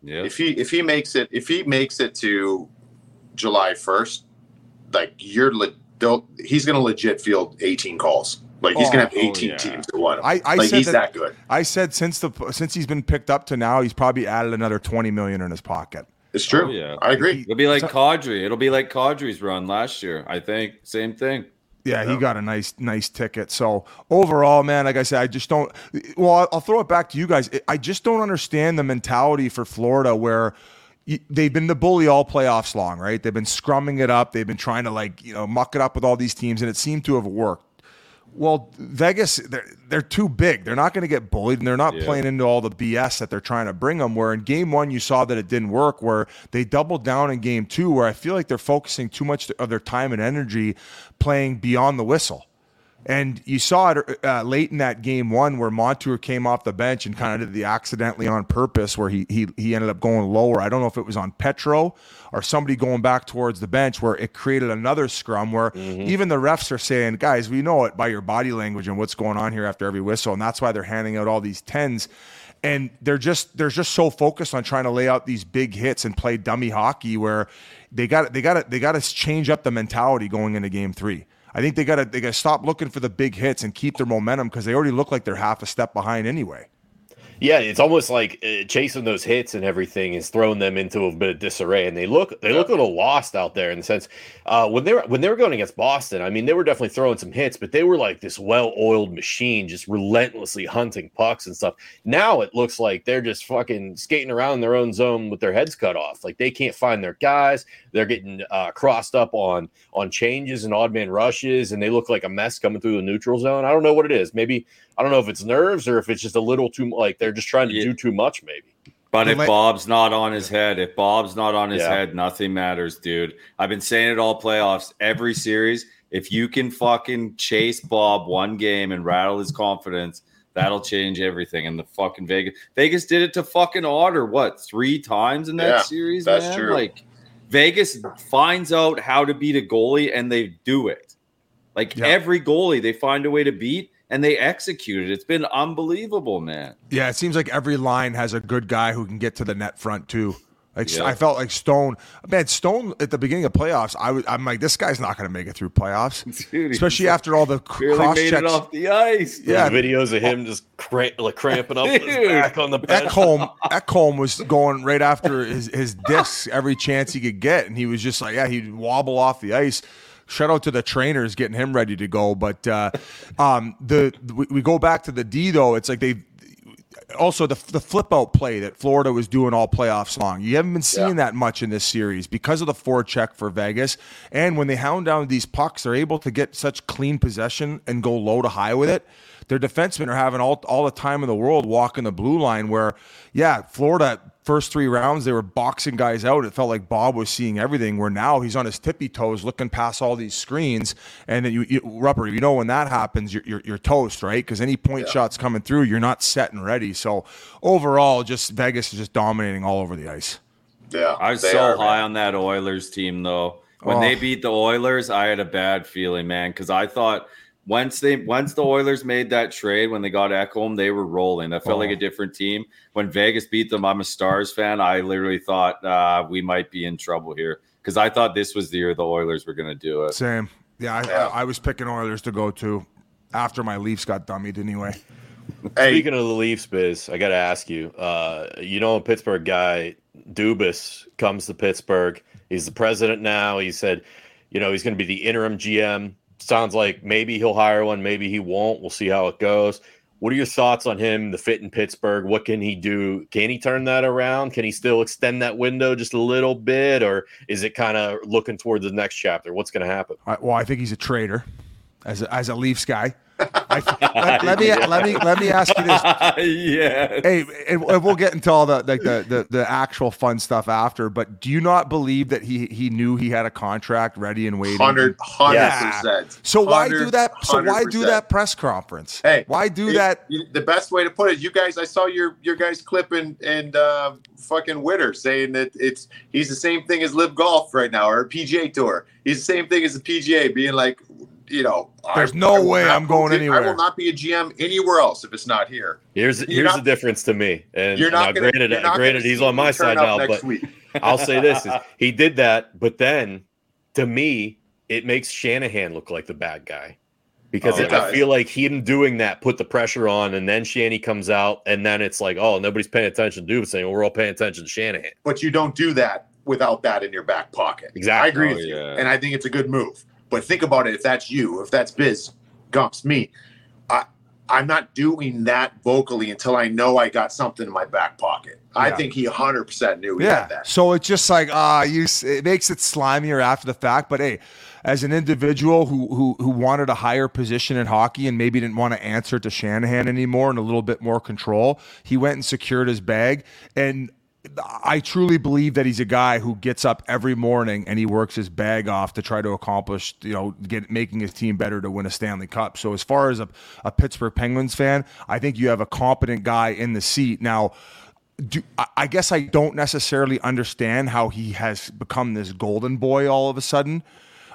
Yeah. If he if he makes it if he makes it to July first, like you're le- he's going to legit field 18 calls. Like he's Oh, going to have oh, 18 yeah. teams to want him. I, I like said he's that, that, good. I said since the since he's been picked up to now, he's probably added another twenty million in his pocket. It's true. Oh, yeah. I agree. It'll be like So- Kadri. It'll be like Kadri's run last year. I think same thing. Yeah, he got a nice, nice ticket. So overall, man, like I said, I just don't. Well, I'll- I'll throw it back to you guys. I just don't understand the mentality for Florida where they've been the bully all playoffs long, right? They've been scrumming it up. They've been trying to like you know muck it up with all these teams, and it seemed to have worked. Well, Vegas, they're, they're too big. They're not going to get bullied, and they're not Yeah. playing into all the BS that they're trying to bring them. Where in game one, you saw that it didn't work, where they doubled down in game two, where I feel like they're focusing too much of their time and energy playing beyond the whistle. And you saw it uh, late in that game one where Montour came off the bench and kind of did the accidentally on purpose where he, he he ended up going lower. I don't know if it was on Petro or somebody going back towards the bench where it created another scrum where even the refs are saying, guys, we know it by your body language and what's going on here after every whistle. And that's why they're handing out all these tens. And they're just they're just so focused on trying to lay out these big hits and play dummy hockey where they got they got they got to change up the mentality going into game three. I think they got to they got to stop looking for the big hits and keep their momentum because they already look like they're half a step behind anyway. Yeah, it's almost like uh, chasing those hits and everything is throwing them into a bit of disarray, and they look they look a little lost out there in the sense uh, when they were when they were going against Boston. I mean, they were definitely throwing some hits, but they were like this well-oiled machine, just relentlessly hunting pucks and stuff. Now it looks like they're just fucking skating around their own zone with their heads cut off. Like they can't find their guys. They're getting uh, crossed up on on changes and odd man rushes, and they look like a mess coming through the neutral zone. I don't know what it is. Maybe I don't know if it's nerves or if it's just a little too like they're just trying to Yeah. do too much. Maybe. But if Bob's not on his head, if Bob's not on his Yeah. head, nothing matters, dude. I've been saying it all playoffs, every series. If you can fucking chase Bob one game and rattle his confidence, that'll change everything. And the fucking Vegas, Vegas did it to fucking Otter what three times in that Yeah, series? that's man? true. Like Vegas finds out how to beat a goalie and they do it. Like Yeah. every goalie, they find a way to beat and they executed. it. It's been unbelievable, man. Yeah, it seems like every line has a good guy who can get to the net front too. Like Yeah. I felt like Stone, man, Stone at the beginning of playoffs, I was I'm like this guy's not going to make it through playoffs, Dude, especially after all the cr- cross made checks. off the ice. Yeah. Those videos of him just cramp, like cramping up his Dude. back on the bench. Ekholm, Ekholm was going right after his, his discs every chance he could get, and he was just like, yeah, he'd wobble off the ice. Shout out to the trainers getting him ready to go. But uh, um, the we, we go back to the D though. It's like they also the the flip out play that Florida was doing all playoffs long. You haven't been seeing Yeah. that much in this series because of the forecheck for Vegas. And when they hound down these pucks, they're able to get such clean possession and go low to high with it. Their defensemen are having all, all the time in the world walking the blue line where, yeah, Florida first three rounds they were boxing guys out. It felt like Bob was seeing everything. Where now he's on his tippy toes, looking past all these screens, and then you, you rubber. You know when that happens, you're you're, you're toast, right? Because any point shots coming through, you're not set and ready. So overall, just Vegas is just dominating all over the ice. Yeah, I was so are, high man. on that Oilers team though. When Oh. they beat the Oilers, I had a bad feeling, man, because I thought once they once the Oilers made that trade when they got Ekholm, they were rolling. That felt like Oh. a different team. When Vegas beat them, I'm a Stars fan. I literally thought uh, we might be in trouble here because I thought this was the year the Oilers were going to do it. Same. Yeah, I, Yeah. I, I was picking Oilers to go to after my Leafs got dummied anyway. Hey, Speaking of the Leafs, Biz, I got to ask you. Uh, you know, a Pittsburgh guy, Dubas, comes to Pittsburgh. He's the president now. He said, you know, he's going to be the interim GM. Sounds like maybe he'll hire one, maybe he won't. We'll see how it goes. What are your thoughts on him, the fit in Pittsburgh? What can he do? Can he turn that around? Can he still extend that window just a little bit, or is it kind of looking toward the next chapter? What's going to happen? Well, I think he's a traitor as a, as a Leafs guy. I, let, let me let me let me ask you this. yeah. Hey, and, and we'll get into all the like the, the the actual fun stuff after. But do you not believe that he he knew he had a contract ready and waiting? 100 Yeah. percent. So why do that? So why do 100%. that press conference? Hey, why do You- that? you- the best way to put it, you guys. I saw your your guys clip and and uh, fucking Witter saying that it's he's the same thing as Live Golf right now or PGA Tour. He's the same thing as the PGA, being like, you know, There's I- no I way I'm going anywhere. I will not be a GM anywhere else if it's not here. Here's You're here's not- the difference to me. And You're not now, gonna, granted, you're not granted, he's on my side now, but week. I'll say this: is he did that, but then to me, it makes Shanahan look like the bad guy because Oh, it, it I feel like him doing that put the pressure on, and then Shanny comes out, and then it's like, oh, nobody's paying attention to Dubas saying, well, we're all paying attention to Shanahan. but you don't do that without that in your back pocket. Exactly. I agree Oh, with you, and I think it's a good move. But think about it: if that's you, if that's Biz, Gumps, me, I, I'm not doing that vocally until I know I got something in my back pocket. I think he 100 percent knew he Yeah. had that. So it's just like ah, you. It makes it slimier after the fact. But hey, as an individual who who who wanted a higher position in hockey and maybe didn't want to answer to Shanahan anymore and a little bit more control, he went and secured his bag. And I truly believe that he's a guy who gets up every morning and he works his bag off to try to accomplish, you know, get making his team better to win a Stanley Cup. So as far as a, a Pittsburgh Penguins fan, I think you have a competent guy in the seat now do I- I guess I don't necessarily understand how he has become this golden boy all of a sudden.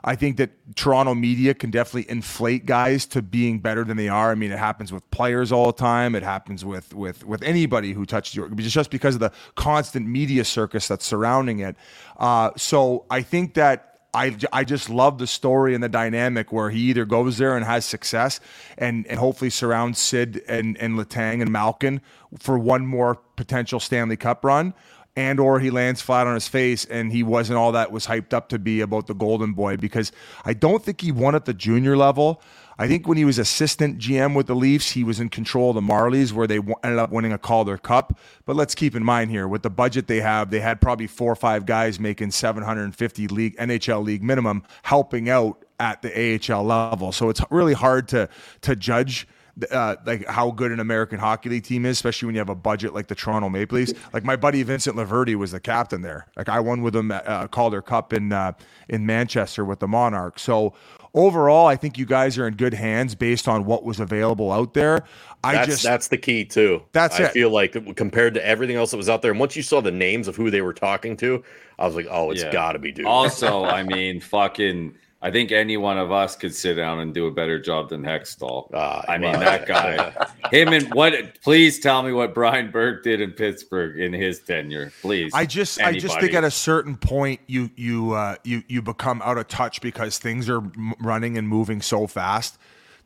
I think that Toronto media can definitely inflate guys to being better than they are. I mean, it happens with players all the time. It happens with with with anybody who touches your just because of the constant media circus that's surrounding it. Uh, so I think that I, I just love the story and the dynamic where he either goes there and has success and, and hopefully surrounds Sid and, and Letang and Malkin for one more potential Stanley Cup run and or he lands flat on his face and he wasn't all that was hyped up to be about the golden boy because I don't think he won at the junior level. I think when he was assistant GM with the Leafs, he was in control of the Marlies, where they ended up winning a Calder Cup. But let's keep in mind here, with the budget they have, they had probably four or five guys making 750 league NHL league minimum, helping out at the AHL level. So it's really hard to to judge. Uh, like how good an American Hockey League team is, especially when you have a budget like the Toronto Maple Leafs. Like my buddy Vincent LoVerde was the captain there. Like I won with him at uh, Calder Cup in uh, in Manchester with the Monarchs. So overall, I think you guys are in good hands based on what was available out there. I That's just that's the key too. That's I it. feel like compared to everything else that was out there, and once you saw the names of who they were talking to, I was like, oh, it's Yeah. got to be Dubas. Also, I mean, fucking, I think any one of us could sit down and do a better job than Hextall. Ah, I mean, well, that guy, him and what? Please tell me what Brian Burke did in Pittsburgh in his tenure, please. I just I just think at a certain point you you uh, you you become out of touch because things are running and moving so fast.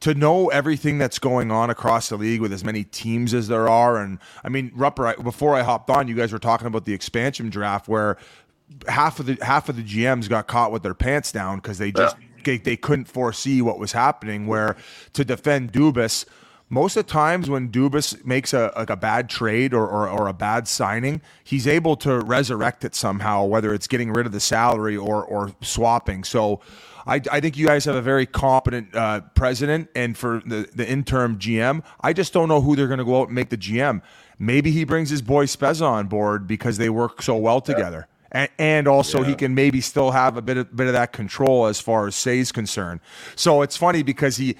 To know everything that's going on across the league with as many teams as there are, and I mean, Rupper, I, before I hopped on, you guys were talking about the expansion draft where half of the half of the GMs got caught with their pants down because they just they, they couldn't foresee what was happening. Where to defend Dubas, most of the times when Dubas makes a like a bad trade or, or, or a bad signing, he's able to resurrect it somehow, whether it's getting rid of the salary or or swapping. So. I, I think you guys have a very competent uh, president, and for the, the interim GM, I just don't know who they're going to go out and make the GM. Maybe he brings his boy Spezza on board because they work so well together, and, and also he can maybe still have a bit of bit of that control as far as Say's concerned. So it's funny because he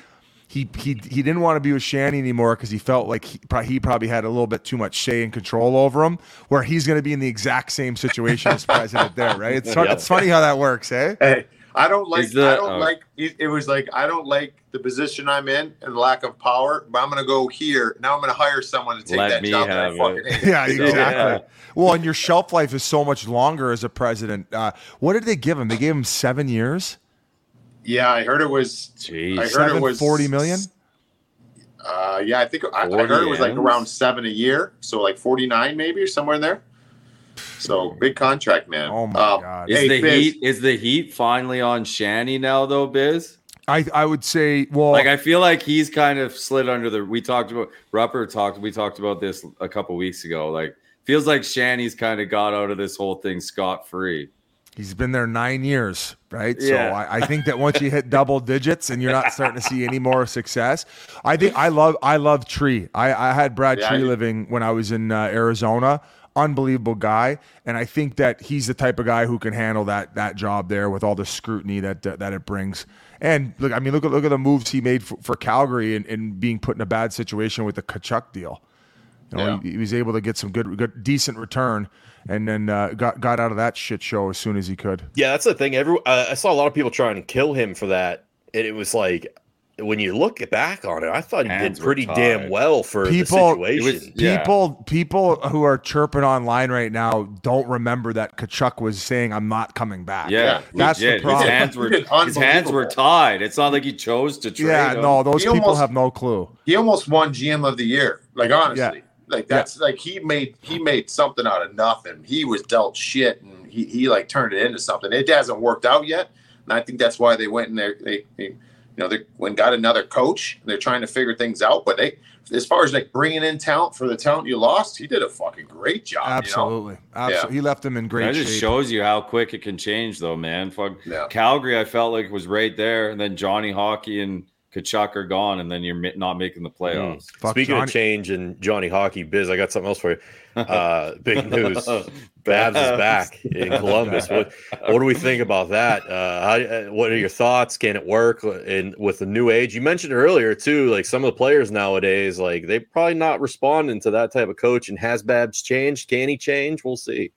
he he he didn't want to be with Shanny anymore because he felt like he, he probably had a little bit too much say and control over him. Where he's going to be in the exact same situation as president there, right? It's it's funny how that works, eh? Hey, I don't like. Is the- I don't oh. like. It, it was like I don't like the position I'm in and lack of power. But I'm going to go here now. I'm going to hire someone to take Let that me job that I have fucking it. hate. Yeah, So- exactly. Well, and your shelf life is so much longer as a president. Uh, what did they give him? They gave him seven years, Yeah, I heard it was. Jeez. I heard seven it was forty million. Uh, yeah, I think I, I heard it was like around seven a year, so like 49 maybe or somewhere in there. So big contract, man. Oh my Uh, god! Is Hey, the Biz. heat is the heat finally on Shanny now though, Biz? I I would say well, Like I feel like he's kind of slid under the we talked about Rupper talked we talked about this a couple weeks ago. Like feels like Shanny's kind of got out of this whole thing scot free. he's been there nine years, right? Yeah. So I, I think that once you hit double digits and you're not starting to see any more success, I think I love I love Tree. I I had Brad Yeah, Tree do. living when I was in uh, Arizona. Unbelievable guy, and I think that he's the type of guy who can handle that that job there with all the scrutiny that that, that it brings. And look, I mean, look at look at the moves he made for, for Calgary and, and being put in a bad situation with the Tkachuk deal. You know, Yeah. he, he was able to get some good, good, decent return, and then uh, got got out of that shit show as soon as he could. Yeah, that's the thing. Every uh, I saw a lot of people trying to kill him for that, and it was like when you look back on it, I thought he Hands did pretty tied. damn well for People- the situation. was- Yeah. People, people who are chirping online right now don't remember that Tkachuk was saying, "I'm not coming back." Yeah, That's the problem. His hands were his hands were tied. It's not like he chose to trade. yeah. him. No, those He people almost- have no clue. he almost won GM of the year. Like honestly, like that's like he made he made something out of nothing. He was dealt shit, and he he like turned it into something. It hasn't worked out yet, and I think that's why they went in there. They, they you know they went and got another coach. They're trying to figure things out, but they as far as like bringing in talent for the talent you lost, he did a fucking great job. Absolutely, absolutely. He left them in great That just shape. shows you how quick it can change, though, man. Fuck Yeah. Calgary, I felt like was right there, and then Johnny Hockey and Tkachuk are gone, and then you're not making the playoffs. Fuck Speaking Johnny- of change and Johnny Hockey biz, I got something else for you. Uh, big news: Babs is back in Columbus. What what do we think about that? Uh, how, uh, what are your thoughts? Can it work in with the new age? You mentioned earlier too, like some of the players nowadays, like they probably not responding to that type of coach. And has Babs changed? Can he change? We'll see.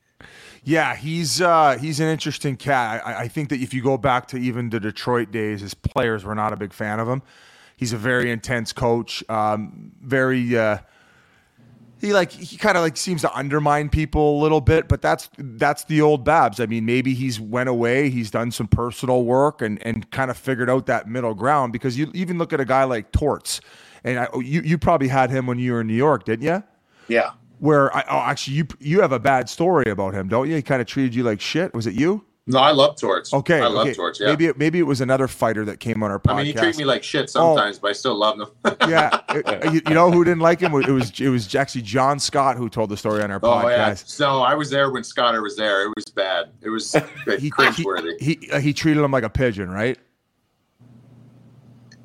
Yeah, he's uh, he's an interesting cat. I, I think that if you go back to even the Detroit days, his players were not a big fan of him. He's a very intense coach. Um, very uh, he like he kind of like seems to undermine people a little bit, but that's that's the old Babs. I mean, maybe he's went away, he's done some personal work and and kind of figured out that middle ground. Because you even look at a guy like Torts, and I, you you probably had him when you were in New York, didn't you? Yeah. Where I, oh, actually you you have a bad story about him, don't you? He kind of treated you like shit. Was it you? No, I love Torts. Okay, I love okay. Torts. Yeah. Maybe it, maybe it was another fighter that came on our podcast. I mean, he treat me like shit sometimes, but I still love him. yeah, It- you, you know who didn't like him? It was it was actually John Scott who told the story on our Oh yeah. podcast. So I was there when Scotter was there. It was bad. It was He, he, cringeworthy. he, uh, he treated him like a pigeon, right?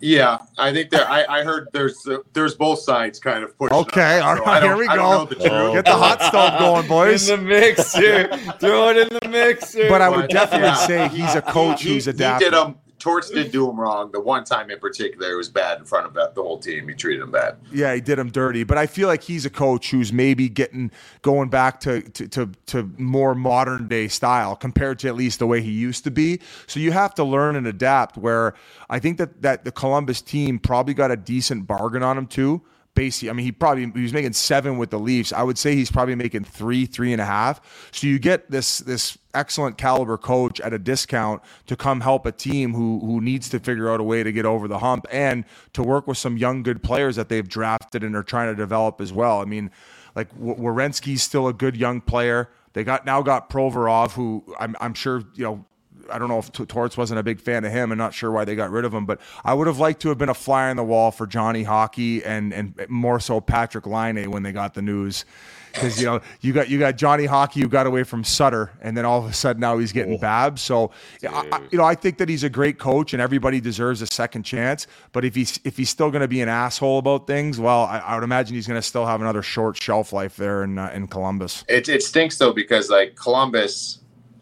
Yeah, I think there. I, I heard there's uh, there's both sides kind of pushing. Okay, on all so right, I don't- here we I don't go. know the truth. Oh, Get the hot stove going, boys. In the mixer, throw it in the mixer. But I would But, definitely yeah, say he's a coach he, who's he, adapted. He did him. Torts did do him wrong. The one time in particular, it was bad in front of the whole team. He treated him bad. Yeah, he did him dirty. But I feel like he's a coach who's maybe getting going back to, to to to more modern day style compared to at least the way he used to be. So you have to learn and adapt. Where I think that that the Columbus team probably got a decent bargain on him too. Basically, I mean, he probably he was making seven with the Leafs. I would say he's probably making three, three and a half. So you get this this excellent caliber coach at a discount to come help a team who who needs to figure out a way to get over the hump and to work with some young good players that they've drafted and are trying to develop as well. I mean, like W- Werenski's still a good young player. They got now got Provorov, who I'm I'm sure you know. I don't know if T- Torts wasn't a big fan of him. I'm not sure why they got rid of him, but I would have liked to have been a fly on the wall for Johnny Hockey and and more so Patrik Laine when they got the news, because you know you got you got Johnny Hockey who got away from Sutter, and then all of a sudden now he's getting Babs. So I, I- you know I think that he's a great coach and everybody deserves a second chance. But if he's if he's still going to be an asshole about things, well, I, I would imagine he's going to still have another short shelf life there in uh, in Columbus. It, it stinks though because like Columbus,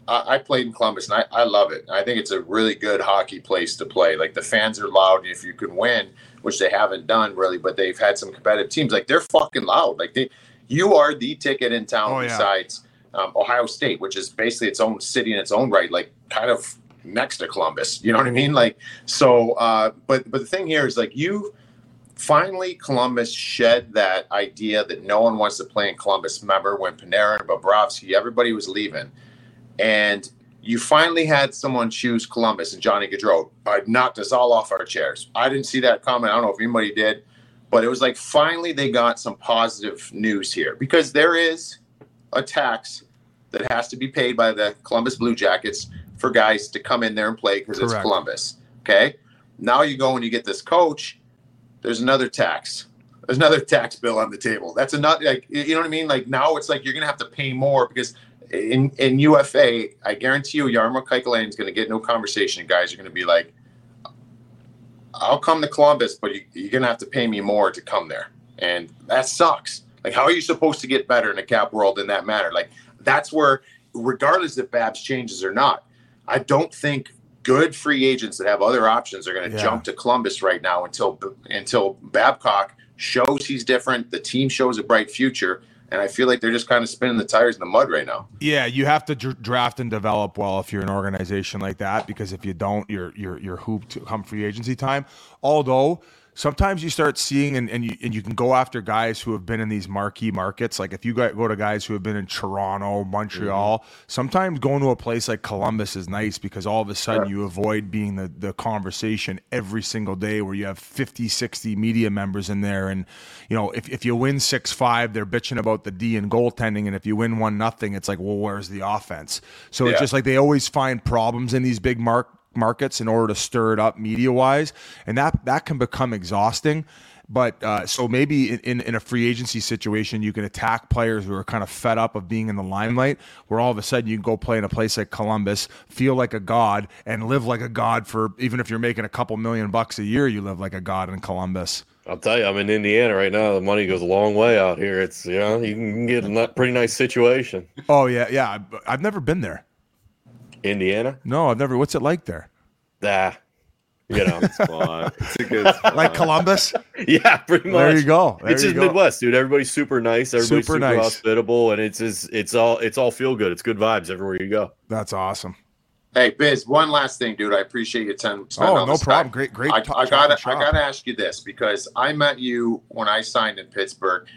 I, I played in Columbus and I, I love it. I think it's a really good hockey place to play. Like the fans are loud. and If you can win, which they haven't done really, but they've had some competitive teams. Like they're fucking loud. Like they, you are the ticket in town Oh, yeah. besides um, Ohio State, which is basically its own city in its own right. Like kind of next to Columbus. You know what I mean? Like so. Uh, but but the thing here is like you finally Columbus shed that idea that no one wants to play in Columbus. Remember when Panarin and Bobrovsky, everybody was leaving, and you finally had someone choose Columbus and Johnny Gaudreau. Uh, knocked us all off our chairs. I didn't see that comment. I don't know if anybody did, but it was like finally they got some positive news here because there is a tax that has to be paid by the Columbus Blue Jackets for guys to come in there and play because it's Columbus. Okay. Now you go and you get this coach. There's another tax. There's another tax bill on the table. That's another like you know what I mean. Like now it's like you're gonna have to pay more because in in UFA, I guarantee you, Jarmo Kekäläinen is gonna get no conversation. Guys are gonna be like, "I'll come to Columbus, but you, you're gonna have to pay me more to come there," and that sucks. Like, how are you supposed to get better in a cap world in that manner? Like, that's where, regardless if Babs changes or not, I don't think good free agents that have other options are going to Yeah. jump to Columbus right now until until Babcock shows he's different, the team shows a bright future, and I feel like they're just kind of spinning the tires in the mud right now. Yeah, you have to dr- draft and develop well if you're an organization like that because if you don't, you're you're you're hooped come free agency time. Although sometimes you start seeing and, and you and you can go after guys who have been in these marquee markets. Like if you go to guys who have been in Toronto, Montreal, mm-hmm. sometimes going to a place like Columbus is nice because all of a sudden you avoid being the, the conversation every single day where you have 50, 60 media members in there. And, you know, if, if you win six five, they're bitching about the D and goaltending. And if you win one nothing, it's like, well, where's the offense? So yeah. it's just like they always find problems in these big mark markets in order to stir it up media wise, and that that can become exhausting. But uh, so maybe in, in a free agency situation, you can attack players who are kind of fed up of being in the limelight, where all of a sudden you can go play in a place like Columbus, feel like a god, and live like a god for even if you're making a couple million bucks a year, you live like a god in Columbus. I'll tell you, I'm in Indiana right now. The money goes a long way out here. It's you know you can get a pretty nice situation. Oh yeah, yeah. I've never been there. Indiana? No, I've never. What's it like there? Ah, you know, it's a good spot. like Columbus. Yeah, pretty much. There you go. There it's just go. Midwest, dude. Everybody's super nice. Everybody's super, super nice. hospitable, and it's it's it's all it's all feel good. It's good vibes everywhere you go. That's awesome. Hey Biz, one last thing, dude. I appreciate your time. Oh, no problem. Great, great. I, I gotta, I gotta ask you this because I met you when I signed in Pittsburgh,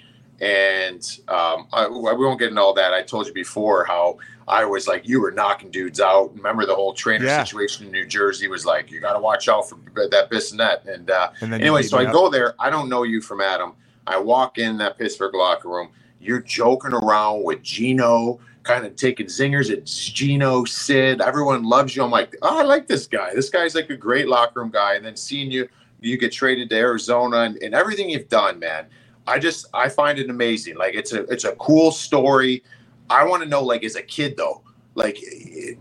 and um, I, we won't get into all that. I told you before how I was like, you were knocking dudes out. Remember the whole trainer yeah. situation in New Jersey was like, you got to watch out for that Bissonnette. And, uh, and anyway, so I up. go there. I don't know you from Adam. I walk in that Pittsburgh locker room. You're joking around with Gino, kind of taking zingers at Gino, Sid. Everyone loves you. I'm like, oh, I like this guy. This guy's like a great locker room guy. And then seeing you, you get traded to Arizona and, and everything you've done, man. I just I find it amazing. Like it's a it's a cool story. I want to know, like, as a kid though, like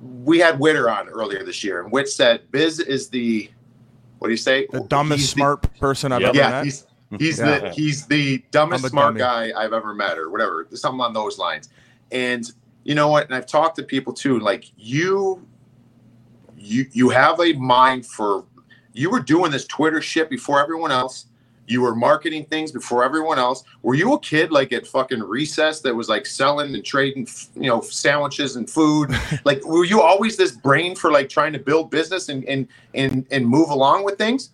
we had Witter on earlier this year, and Witt said Biz is the what do you say? The dumbest he's smart the, person I've ever yeah, met. He's, he's yeah. the he's the dumbest smart dummy. guy I've ever met, or whatever, something on those lines. And you know what? And I've talked to people too. Like you, you you have a mind for. You were doing this Twitter shit before everyone else you were marketing things before everyone else. Were you a kid like at fucking recess that was like selling and trading, you know, sandwiches and food? like, were you always this brain for like trying to build business and and and and move along with things?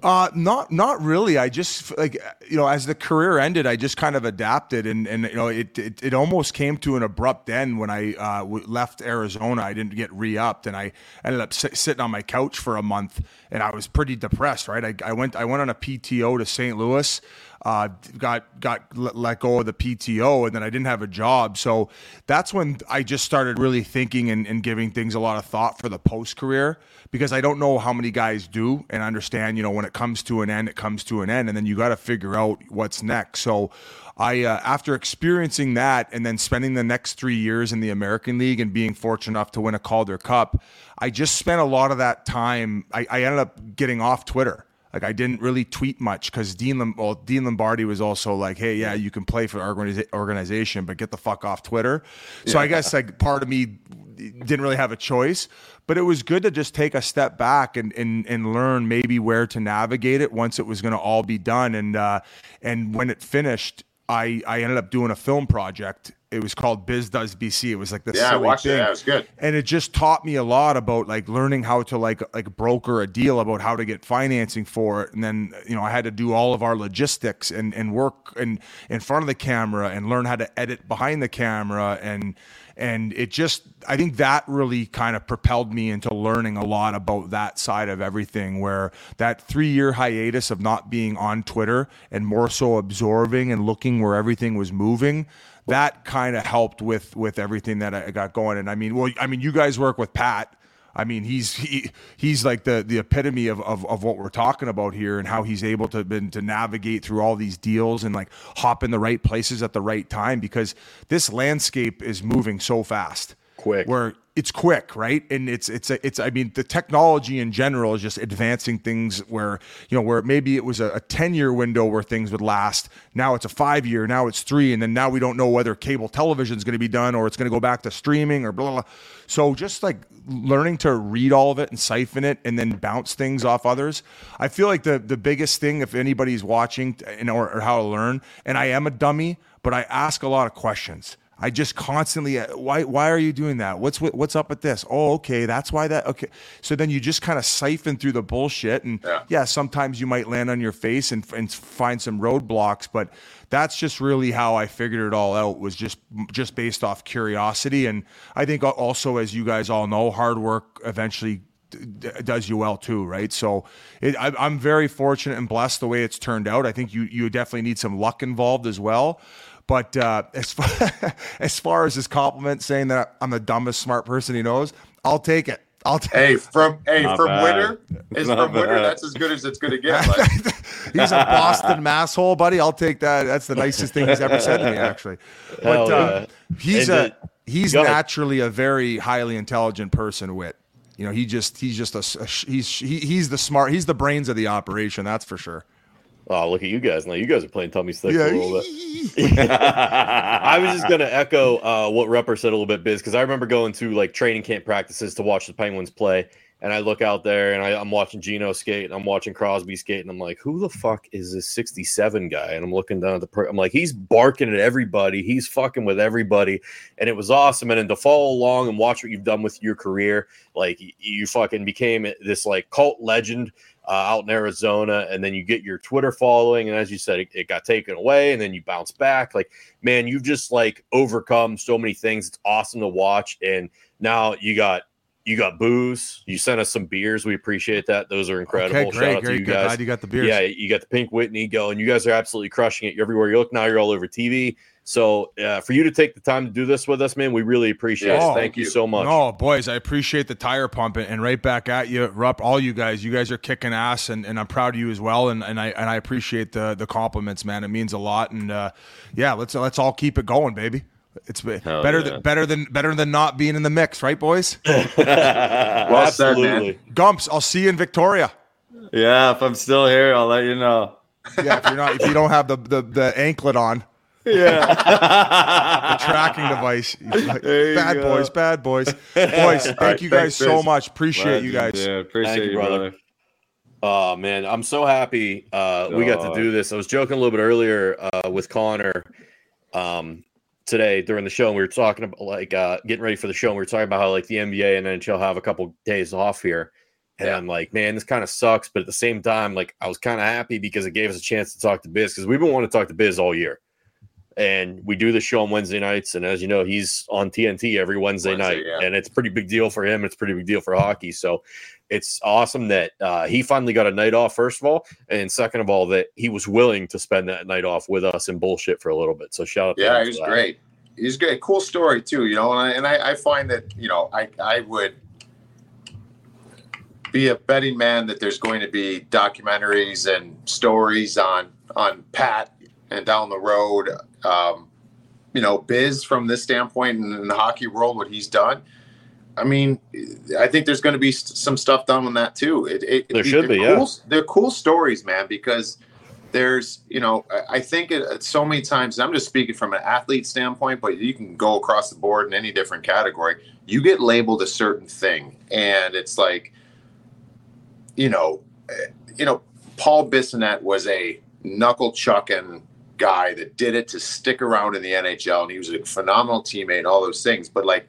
Uh, not not really. I just like you know, as the career ended, I just kind of adapted, and and you know, it it, it almost came to an abrupt end when I uh, left Arizona. I didn't get re-upped, and I ended up sit, sitting on my couch for a month, and I was pretty depressed. Right, I, I went I went on a PTO to St. Louis, uh, got got let go of the PTO, and then I didn't have a job. So that's when I just started really thinking and, and giving things a lot of thought for the post career because I don't know how many guys do and understand, you know, when it comes to an end, it comes to an end, and then you got to figure out what's next. So, I uh, after experiencing that and then spending the next three years in the American League and being fortunate enough to win a Calder Cup, I just spent a lot of that time. I, I ended up getting off Twitter. Like I didn't really tweet much because Dean, well, Dean Lombardi was also like, "Hey, yeah, you can play for our organization, but get the fuck off Twitter." So yeah. I guess like part of me didn't really have a choice, but it was good to just take a step back and and, and learn maybe where to navigate it once it was going to all be done. And uh, and when it finished, I I ended up doing a film project. It was called Biz Does BC. It was like this yeah, I watched thing. it. Was good, and it just taught me a lot about like learning how to like like broker a deal about how to get financing for it. And then you know I had to do all of our logistics and and work in in front of the camera and learn how to edit behind the camera and and it just i think that really kind of propelled me into learning a lot about that side of everything where that three year hiatus of not being on twitter and more so absorbing and looking where everything was moving that kind of helped with with everything that i got going. And i mean well i mean you guys work with pat I mean, he's he he's like the the epitome of, of, of what we're talking about here, and how he's able to been to navigate through all these deals and like hop in the right places at the right time because this landscape is moving so fast. quick. where it's quick, right? And it's it's it's I mean the technology in general is just advancing things where you know where maybe it was a, a ten year window where things would last. Now it's a five year. Now it's three, and then now we don't know whether cable television is going to be done or it's going to go back to streaming or blah, blah blah. So just like learning to read all of it and siphon it and then bounce things off others. I feel like the the biggest thing if anybody's watching and or, or how to learn, and I am a dummy, but I ask a lot of questions. I just constantly uh, why why are you doing that? What's what's up with this? Oh, okay, that's why that okay. So then you just kind of siphon through the bullshit and yeah. yeah, sometimes you might land on your face and, and find some roadblocks, but that's just really how I figured it all out was just just based off curiosity and I think also as you guys all know, hard work eventually does you well too, right? So it, I, I'm very fortunate and blessed the way it's turned out. I think you you definitely need some luck involved as well. But uh, as far as far as his compliment saying that I'm the dumbest smart person he knows, I'll take it. I'll take. Hey, from hey Not from bad. winter, it's from bad. winter. That's as good as it's going to get. he's a Boston masshole, buddy. I'll take that. That's the nicest thing he's ever said to me, actually. But uh, he's and a he's naturally a very highly intelligent person. Wit. You know, he just he's just a, a he's he, he's the smart he's the brains of the operation. That's for sure. Oh, look at you guys now. You guys are playing tummy sticks yeah. a little bit. I was just gonna echo uh, what Rupper said a little bit, Biz, because I remember going to like training camp practices to watch the Penguins play, and I look out there and I, am watching Gino skate, and I'm watching Crosby skate, and I'm like, who the fuck is this 67 guy? And I'm looking down at the, per- I'm like, he's barking at everybody, he's fucking with everybody, and it was awesome. And then to follow along and watch what you've done with your career, like you fucking became this like cult legend uh, out in Arizona, and then you get your Twitter following, and as you said, it, it, got taken away, and then you bounce back. Like, man, you've just like overcome so many things. It's awesome to watch, and now you got you got booze. You sent us some beers. We appreciate that. Those are incredible. Okay, great, Shout out to you guys. Glad you got the beers. Yeah, you got the Pink Whitney going. You guys are absolutely crushing it. You're everywhere you look. Now you're all over TV. So uh, for you to take the time to do this with us, man, we really appreciate it. Thank you so much. No, boys, I appreciate the tire pump and right back at you, Rupp. All you guys, you guys are kicking ass, and, and I'm proud of you as well. And, and I and I appreciate the the compliments, man. It means a lot. And uh, yeah, let's let's all keep it going, baby. It's Hell better yeah. than better than better than not being in the mix, right, boys? well Absolutely. Said, Gumps, I'll see you in Victoria. Yeah, if I'm still here, I'll let you know. Yeah, if you're not, if you don't have the the, the anklet on. Yeah. the tracking device. Bad go. boys, bad boys. Boys, thank right, you guys so much. Appreciate Glad you guys. Yeah, appreciate you, brother. brother. Oh man, I'm so happy uh, we got to do this. I was joking a little bit earlier uh, with Connor um, today during the show, and we were talking about like uh, getting ready for the show. And we were talking about how like the NBA and NHL have a couple days off here, and yeah. I'm like, man, this kind of sucks. But at the same time, like I was kind of happy because it gave us a chance to talk to Biz because we've been wanting to talk to Biz all year and we do the show on Wednesday nights. And as you know, he's on TNT every Wednesday, Wednesday night, yeah. and it's a pretty big deal for him. It's a pretty big deal for hockey. So it's awesome that uh, he finally got a night off, first of all, and second of all, that he was willing to spend that night off with us and bullshit for a little bit. So shout out. To Yeah, he's great. He's great. Cool story too, you know. And I and I, I find that you know I I would be a betting man that there's going to be documentaries and stories on on Pat and down the road um, you know, Biz from this standpoint in, in, the hockey world, what he's done. I mean, I think there's going to be some stuff done on that too. It, it, there should be, cool, yeah. They're cool stories, man, because there's, you know, I, think it, so many times, I'm just speaking from an athlete standpoint, but you can go across the board in any different category. You get labeled a certain thing, and it's like, you know, eh, you know, Paul Bissonnette was a knuckle chucking guy that did it to stick around in the NHL, and he was a phenomenal teammate and all those things. But like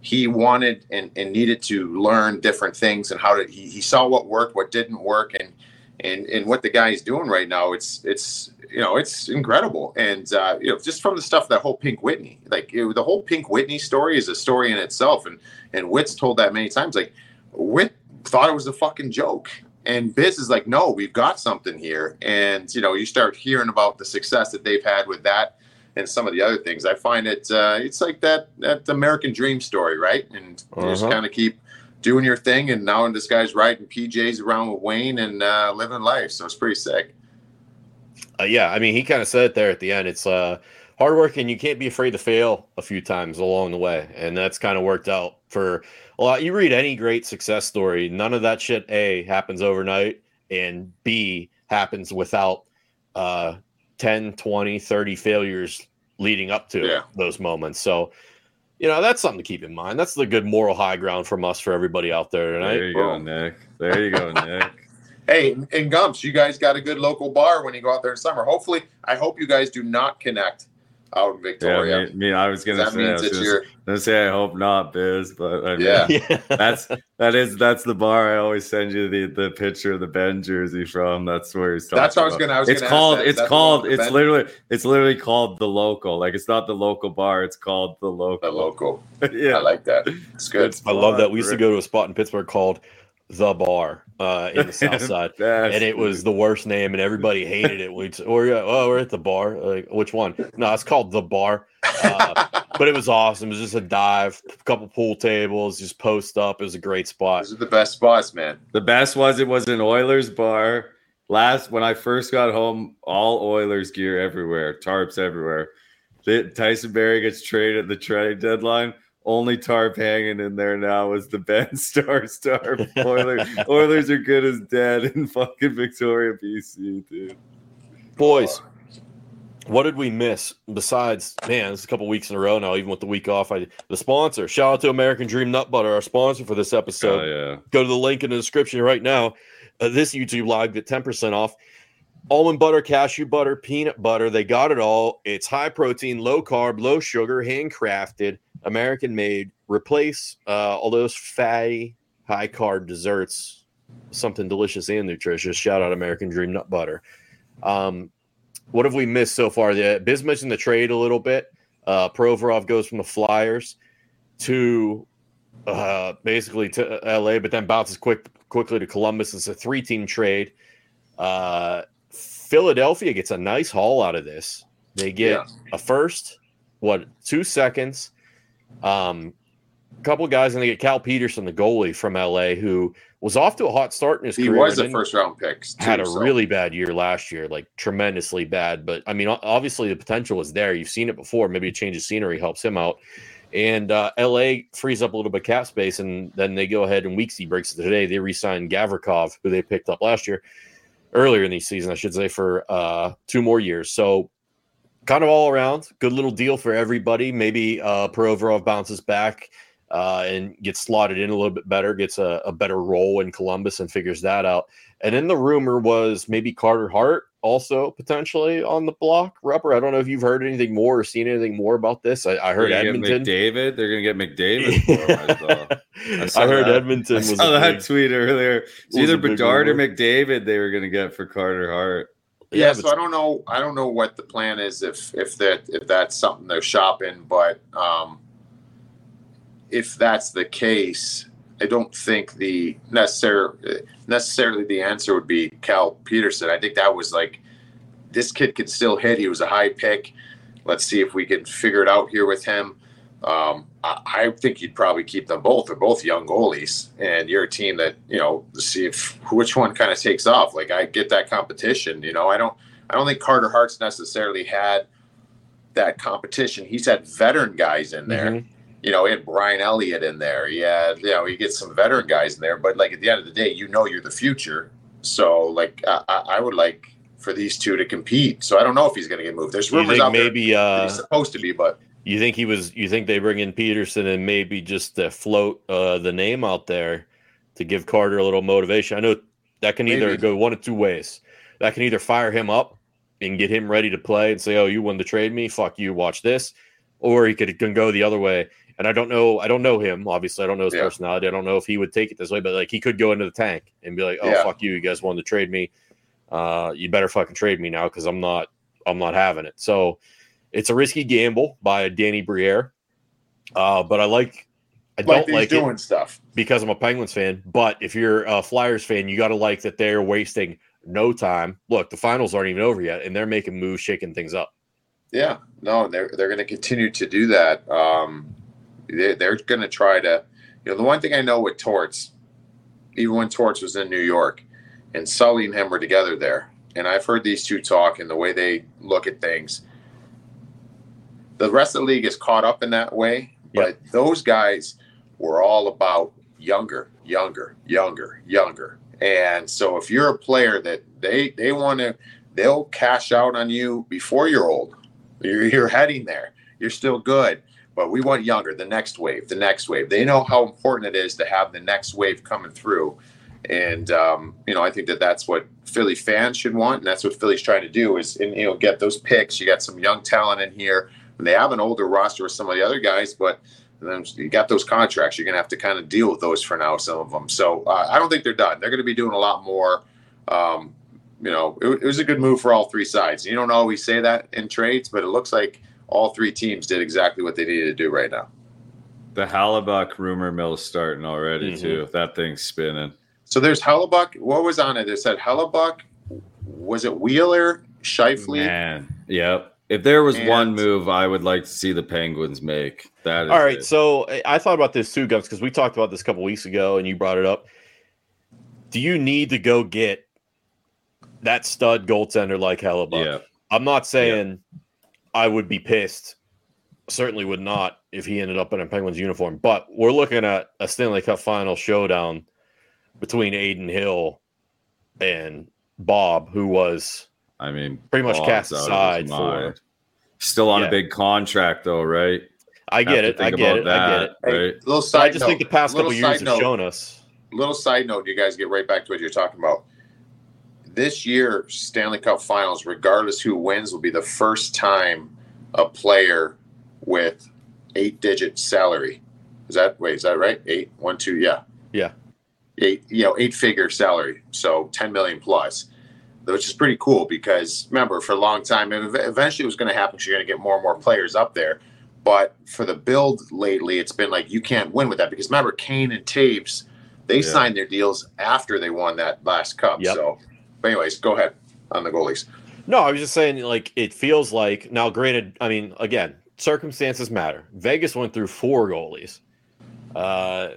he wanted and, and needed to learn different things and how to he, he saw what worked, what didn't work, and and and what the guy is doing right now, it's it's you know it's incredible. And uh, you know just from the stuff that whole Pink Whitney, like it, the whole Pink Whitney story is a story in itself, and and Witt's told that many times. Like Witt thought it was a fucking joke and Biz is like, no, we've got something here. And, you know, you start hearing about the success that they've had with that and some of the other things. I find it, uh, it's like that, that American dream story, right? And uh-huh. you just kind of keep doing your thing. And now this guy's riding PJs around with Wayne and uh, living life. So it's pretty sick. Uh, yeah. I mean, he kind of said it there at the end. It's, uh, hard work, and you can't be afraid to fail a few times along the way, and that's kind of worked out for a lot. You read any great success story, none of that shit A happens overnight, and B happens without uh, 10, 20, 30 failures leading up to Yeah. those moments. So, you know, that's something to keep in mind. That's the good moral high ground from us for everybody out there tonight. There you go, Nick. There you go, Nick. Hey, and Gumps, you guys got a good local bar when you go out there in summer. Hopefully, I hope you guys do not connect out in Yeah, Victoria. I mean, me- I was gonna that say, I was gonna, gonna say, I hope not, Biz, but I mean, Yeah. Yeah. that's that is that's the bar I always send you the the picture of the Ben jersey from. That's where he's talking. That's what I was gonna. I was it's gonna called. Ask that. Is It's called. It's Ben? literally. It's literally called the local. Like it's not the local bar. It's called the the local. local. yeah, I like that. It's good. It's I love that. We used to go to a spot in Pittsburgh called the Bar uh, in the South Side. And it was the worst name, and everybody hated it. We or yeah, oh, we're at the bar. Like, which one? No, it's called the bar. Uh, but it was awesome. It was just a dive, a couple pool tables, just post up. It was a great spot. Those are the best spots, man. The best was it was an Oilers bar. Last when I first got home, all Oilers gear everywhere, tarps everywhere. The- Tyson Barrie gets traded at the trade deadline. Only tarp hanging in there now is the Ben Star tarp. Oilers, Oilers are good as dead in fucking Victoria, BC, dude. Boys, what did we miss besides man? This is a couple weeks in a row now. Even with the week off, I the sponsor. Shout out to American Dream Nut Butter, our sponsor for this episode. Oh yeah, go to the link in the description right now. Uh, this YouTube live get 10% off. Almond butter, cashew butter, peanut butter. They got it all. It's high protein, low carb, low sugar, handcrafted, American made. Replace uh, all those fatty, high carb desserts, something delicious and nutritious. Shout out American Dream Nut Butter. Um, what have we missed so far? The Biz mentioned the trade a little bit. Uh, Provorov goes from the Flyers to uh, basically to LA, but then bounces quick quickly to Columbus. It's a three team trade. Uh, Philadelphia gets a nice haul out of this. They get Yeah. a first, what two seconds, um, a couple guys, and they get Cal Petersen, the goalie from LA, who was off to a hot start in his He career. He was a first round pick. too, had a so- really bad year last year, like tremendously bad. But I mean, obviously the potential is there. You've seen it before. Maybe a change of scenery helps him out. And uh, LA frees up a little bit of cap space, and then they go ahead and Weeksy breaks it today. They re-signed Gavrikov, who they picked up last year, earlier in the season, I should say, for uh, two more years. So kind of all around, good little deal for everybody. Maybe uh, Provorov bounces back uh, and gets slotted in a little bit better, gets a, a better role in Columbus and figures that out. And then the rumor was maybe Carter Hart also potentially on the block. Rupper, I don't know if you've heard anything more or seen anything more about this. I, I heard Edmonton. McDavid. They're gonna get McDavid. I. I heard that. Edmonton I was saw that big- tweet earlier. It's either Bedard or. McDavid they were gonna get for Carter Hart. Yeah, Yeah, so I don't know. I don't know what the plan is if if that if that's something they're shopping, but um, if that's the case, I don't think the necessary necessarily the answer would be Cal Petersen. I think that was like this kid could still hit. He was a high pick. Let's see if we can figure it out here with him. Um, I, I think you'd probably keep them both. They're both young goalies, and you're a team that you know see if which one kind of takes off. Like I get that competition. You know, I don't. I don't think Carter Hart's necessarily had that competition. He's had veteran guys in there. Mhm. You know, he had Brian Elliott in there. Yeah, you know, you get some veteran guys in there. But like at the end of the day, you know, you're the future. So like, I, I would like for these two to compete. So I don't know if he's going to get moved. There's rumors out there maybe uh, he's supposed to be, but You think he was? You think they bring in Petersen and maybe just to float uh, the name out there to give Carter a little motivation? I know that can either Maybe. go one of two ways. That can either fire him up and get him ready to play and say, "Oh, you won the trade me, fuck you, watch this," or he could can go the other way. And I don't know. I don't know him. Obviously, I don't know his Yeah. personality. I don't know if he would take it this way, but like he could go into the tank and be like, "Oh, Yeah. fuck you, you guys wanted to trade me. Uh, you better fucking trade me now because I'm not. I'm not having it." So it's a risky gamble by Danny Briere. Uh, but I like I like don't like doing stuff. because I'm a Penguins fan. But if you're a Flyers fan, you got to like that they're wasting no time. Look, the finals aren't even over yet, and they're making moves, shaking things up. Yeah, no, they're they're going to continue to do that. Um, they, they're going to try to, you know, the one thing I know with Torts, even when Torts was in New York, and Sully and him were together there, and I've heard these two talk and the way they look at things. The rest of the league is caught up in that way. Yep. But those guys were all about younger, younger, younger, younger. And so if you're a player that they they want to, they'll cash out on you before you're old. You're, you're heading there. You're still good, but we want younger. The next wave, the next wave. They know how important it is to have the next wave coming through. And um, you know, I think that that's what Philly fans should want, and that's what Philly's trying to do is, and, you know, get those picks. You got some young talent in here. And they have an older roster with some of the other guys, but then you got those contracts. You're going to have to kind of deal with those for now, some of them. So uh, I don't think they're done. They're going to be doing a lot more. Um, you know, it, it was a good move for all three sides. You don't always say that in trades, but it looks like all three teams did exactly what they needed to do right now. The Hellebuyck rumor mill is starting already Mhm. too. That thing's spinning. So there's Hellebuyck. What was on it? It said Hellebuyck. Was it Wheeler, Scheifele? Man, yep. If there was one move I would like to see the Penguins make, that is All right, it. so I- I thought about this too, Gums, because we talked about this a couple weeks ago, and you brought it up. Do you need to go get that stud goaltender like Hellebuyck? yeah, I'm not saying I would be pissed. Certainly would not if he ended up in a Penguins uniform. But we're looking at a Stanley Cup final showdown between Adin Hill and Bob, who was I mean, pretty much cast out of his aside for. Still on Yeah. a big contract though, right? I get it. I get it. about I get it. that, Hey, Right? little So side I just note, think the past little couple years side have shown us. little side note, you guys get right back to what you're talking about. This year, Stanley Cup Finals, regardless who wins, will be the first time a player with eight-digit salary. Is that wait? Is that right? Eight, one, two, yeah, Yeah. eight, you know, eight-figure salary, so ten million plus, which is pretty cool because remember, for a long time, and eventually it was going to happen. 'cause You're going to get more and more players up there, but for the build lately, it's been like you can't win with that because remember, Kane and Toews they Yeah. signed their deals after they won that last cup. Yep. So, but anyways, go ahead on the goalies. No, I was just saying, like, it feels like now, granted, I mean, again, circumstances matter. Vegas went through four goalies. Uh,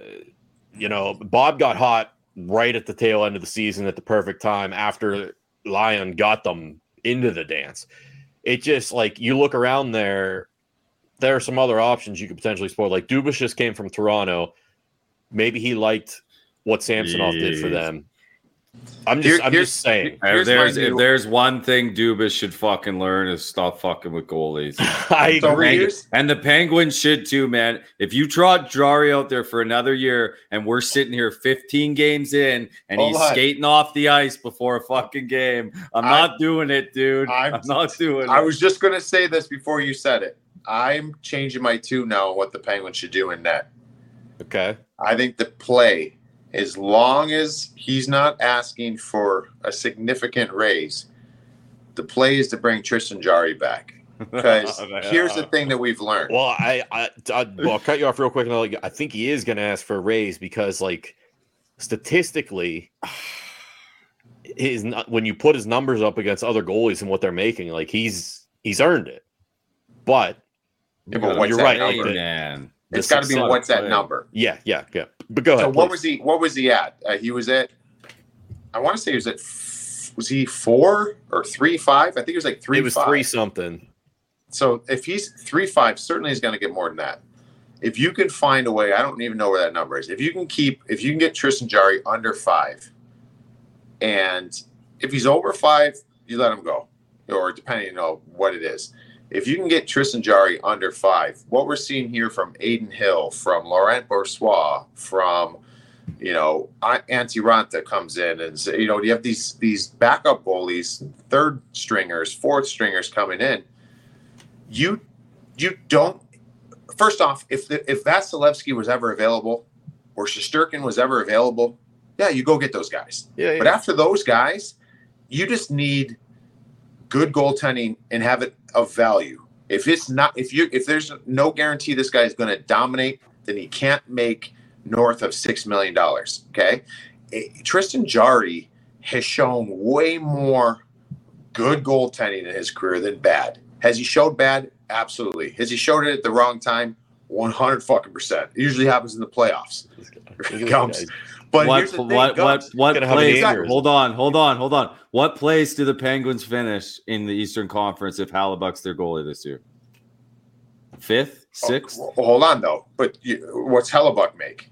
you know, Bob got hot right at the tail end of the season at the perfect time after Lyon got them into the dance. It just like you look around there, there are some other options you could potentially explore. Like Dubas just came from Toronto. Maybe he liked what Samsonov did for them. I'm just, Here- I'm here's- just saying. If Here's my there's if new- there's one thing Dubas should fucking learn is stop fucking with goalies. I So agree. here's- And the Penguins should too, man. If you trot Jarry out there for another year and we're sitting here 15 games in and Hold he's on. skating off the ice before a fucking game, I'm I- not doing it, dude. I'm, I'm- not doing it. I it. was just going to say this before you said it. I'm changing my tune now on what the Penguins should do in net. Okay. I think the play, as long as he's not asking for a significant raise, the play is to bring Tristan Jarry back. Because here's the thing that we've learned. Well, I, I, I well, I'll cut you off real quick. And I'll, I think he is going to ask for a raise because, like, statistically, his when you put his numbers up against other goalies and what they're making, like he's he's earned it. But Yeah, but you're right. number? Like the, man. the it's got to be what's that play. number? Yeah, yeah, yeah. But go ahead. So what please. was he? What was he at? Uh, he was at. I want to say he was at. Was he four or three five? I think it was like three. It was five. three something. So if he's three five, certainly he's going to get more than that. If you can find a way, I don't even know where that number is. If you can keep, if you can get Tristan Jarry under five, and if he's over five, you let him go, or depending on what it is. If you can get Tristan Jarry under five, what we're seeing here from Adin Hill, from Laurent Brossoit, from you know Antti Raanta comes in, and say, you know you have these these backup goalies, third stringers, fourth stringers coming in you you don't first off if the, if Vasilevskiy was ever available or Shesterkin was ever available yeah you go get those guys Yeah, yeah. but after those guys you just need good goaltending and have it of value if it's not if you if there's no guarantee this guy is going to dominate then he can't make north of six million dollars okay Eh, Tristan Jarry has shown way more good goaltending in his career than bad. Has he showed bad? Absolutely. Has he showed it at the wrong time? One hundred fucking percent. It usually happens in the playoffs. This guy- look at this Gums. guy. But what thing, what what Gums. what Gonna have an place? Hold on, hold on, hold on. What place do the Penguins finish in the Eastern Conference if Hellebuyck's their goalie this year? fifth, oh, sixth. Oh, hold on though, but you, what's Hellebuyck make?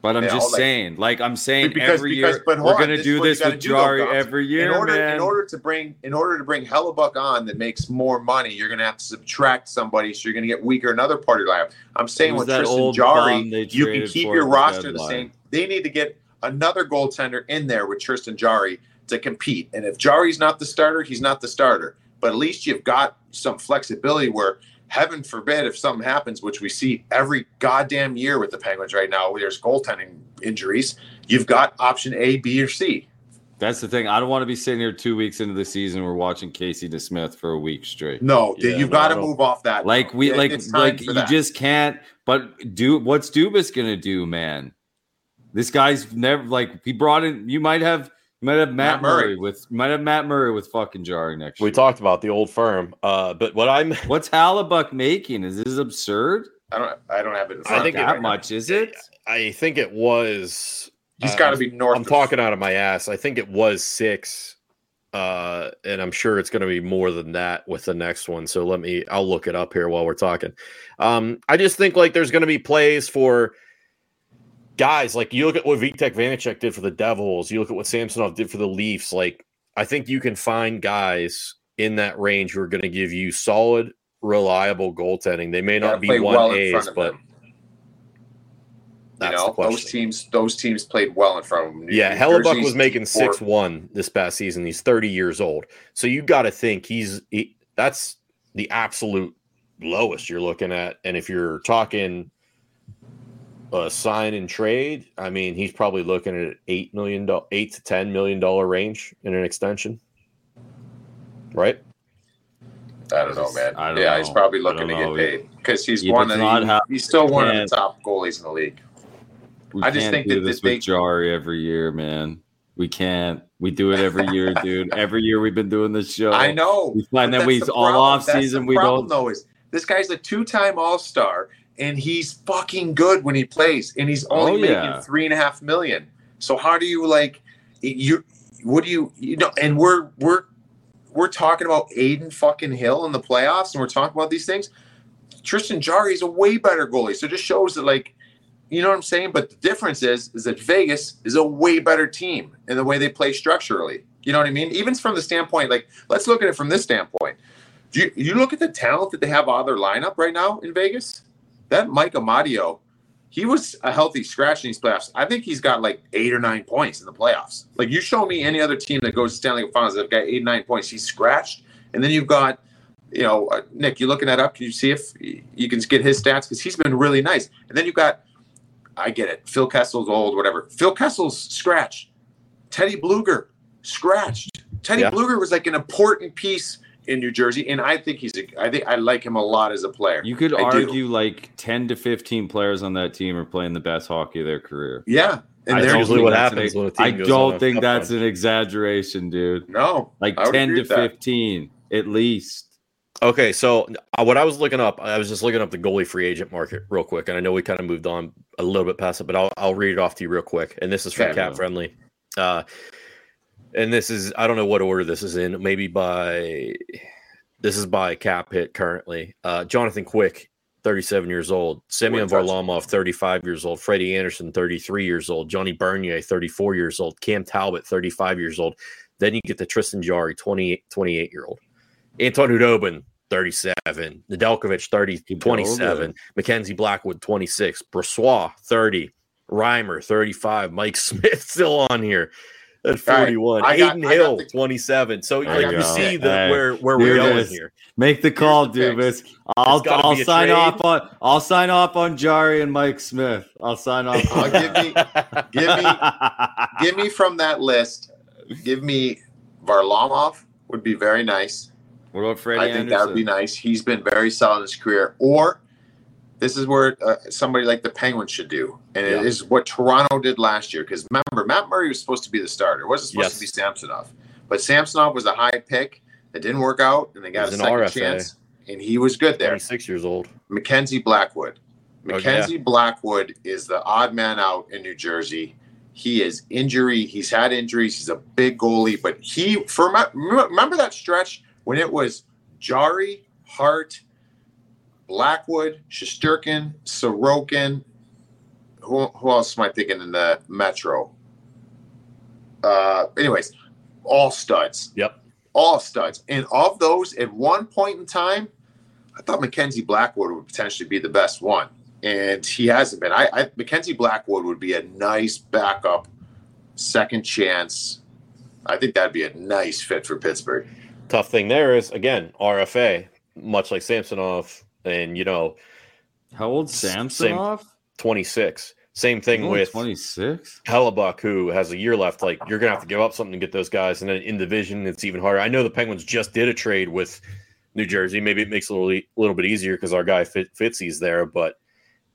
But I'm Yeah, just saying, like I'm saying, Because- every because- year we're gonna do this with though, Jarry every year, in order, man. in order to bring in order to bring Hellebuyck on that makes more money, you're gonna have to subtract somebody, so you're gonna get weaker in another part of your lineup. I'm saying Who's with Tristan Jarry, you can keep your at the roster the same. They need to get another goaltender in there with Tristan Jarry to compete. And if Jarry's not the starter, he's not the starter. But at least you've got some flexibility where heaven forbid if something happens, which we see every goddamn year with the Penguins right now, where there's goaltending injuries, you've got option A, B, or C. That's the thing. I don't want to be sitting here two weeks into the season. We're watching Casey DeSmith for a week straight. No, Yeah, you've no, got to move off that. Like we It- like like you that. just can't. But do what's Dubas gonna do, man? This guy's never like he brought in. You might have you might have Matt, Matt Murray. Murray. with might have Matt Murray with fucking Jarry next We year. talked about the old firm, uh, but what I'm What's Hellebuyck making? Is this absurd? I don't. I don't have it. I think of that right now. much is it? I think it was He's uh, got to be north. I'm of- talking out of my ass. I think it was six, uh, and I'm sure it's going to be more than that with the next one. So let me, I'll look it up here while we're talking. Um, I just think like there's going to be plays for guys like you look at what Vitek Vanecek did for the Devils. You look at what Samsonov did for the Leafs. Like I think you can find guys in that range who are going to give you solid, reliable goaltending. They may not be one well A's, but them. that's you the know, question. those teams. Those teams played well in front of them. New- Yeah, New Hellebuyck Jersey's was making six one this past season. He's thirty years old, so you got to think he's he, that's the absolute lowest you're looking at. And if you're talking a sign and trade, I mean, he's probably looking at eight million, do- eight to ten million dollar range in an extension, right? I don't know, man. I don't yeah, he's probably looking to don't get know. paid because he's If one of not the, how- he's still one of the top goalies in the league. We I just can't think do that this they- with Jarry every year, man. We can't. We do it every year, dude. Every year we've been doing this show. I know. We find but that we the all problem. off That's the season we problem, don't. Though is this guy's a two-time All-Star and he's fucking good when he plays, and he's only Oh, making three and a half million. So how do you like you? What do you you know? And we're we're we're talking about Adin fucking Hill in the playoffs, and we're talking about these things. Tristan Jarry is a way better goalie, so it just shows that like. You know what I'm saying? But the difference is, is that Vegas is a way better team in the way they play structurally. You know what I mean? Even from the standpoint, like, let's look at it from this standpoint. Do you, you look at the talent that they have on their lineup right now in Vegas? That Mike Amadio, he was a healthy scratch in these playoffs. I think he's got like eight or nine points in the playoffs. Like, you show me any other team that goes to Stanley Cup Finals that got eight, nine points. He's scratched. And then you've got, you know, uh, Nick, you looking that up? Can you see if you can get his stats? Because he's been really nice. And then you've got, I get it. Phil Kessel's old, whatever. Phil Kessel's scratched. Teddy Blueger scratched. Teddy Yeah. Blueger was like an important piece in New Jersey, and I think he's. A, I think I like him a lot as a player. You could I do. argue like 10 to 15 players on that team are playing the best hockey of their career. yeah, and I they're usually what that's an happens ex- when a team I goes on don't a think cup that's run. an exaggeration, dude. no Like 10 to with that. 15 at least. Okay, so uh, what I was looking up, I was just looking up the goalie free agent market real quick, and I know we kind of moved on a little bit past it, but I'll I'll read it off to you real quick. And this is from Okay. Cap Friendly, uh, and this is I don't know what order this is in, maybe by this is by Cap Hit currently. Uh, Jonathan Quick, thirty-seven years old. Semyon Wouldn't touch him. Varlamov, thirty-five years old. Freddie Andersen, thirty-three years old. Johnny Bernier, thirty-four years old. Cam Talbot, thirty-five years old. Then you get the Tristan Jarry, 28, 28 year old. Anton Khudobin, 37. Nedeljkovic, 30, 27. Mackenzie Blackwood, 26. Brossoit, 30. Reimer, 35. Mike Smith still on here at 41. I got- Adin got Hill, the- 27. So like, you you go. see the, Hey, where, where here we're it going here. Make the call, the. Dubas. I'll I'll sign trade. off on I'll sign off on Jarry and Mike Smith. I'll sign off. On give me give me give me from that list. Give me Varlamov would be very nice. What about Freddie I think Andersen? that would be nice. He's been very solid in his career. Or this is where uh, somebody like the Penguins should do, and Yeah. it is what Toronto did last year. Because remember, Matt Murray was supposed to be the starter. It wasn't supposed Yes. to be Samsonov, but Samsonov was a high pick that didn't work out, and they got a second RFA. chance, and he was good there. 26 years old. Mackenzie Blackwood. Oh, yeah. Mackenzie Blackwood is the odd man out in New Jersey. He is injury. He's had injuries. He's a big goalie, but he for remember that stretch when it was Jarry, Hart, Blackwood, Shesterkin, Sorokin. Who, who else am I thinking in the Metro? Uh, anyways, all studs. Yep. All studs. And of those, at one point in time, I thought Mackenzie Blackwood would potentially be the best one. And he hasn't been. I, I Mackenzie Blackwood would be a nice backup, second chance. I think that'd be a nice fit for Pittsburgh. Tough thing there is again RFA, much like Samsonov, and you know, How old Samsonov? twenty six. Same thing with twenty six. Hellebuck, who has a year left. Like you're gonna have to give up something to get those guys, and then in division, it's even harder. I know the Penguins just did a trade with New Jersey. Maybe it makes it a little, little bit easier because our guy Fit, Fitzy's there, but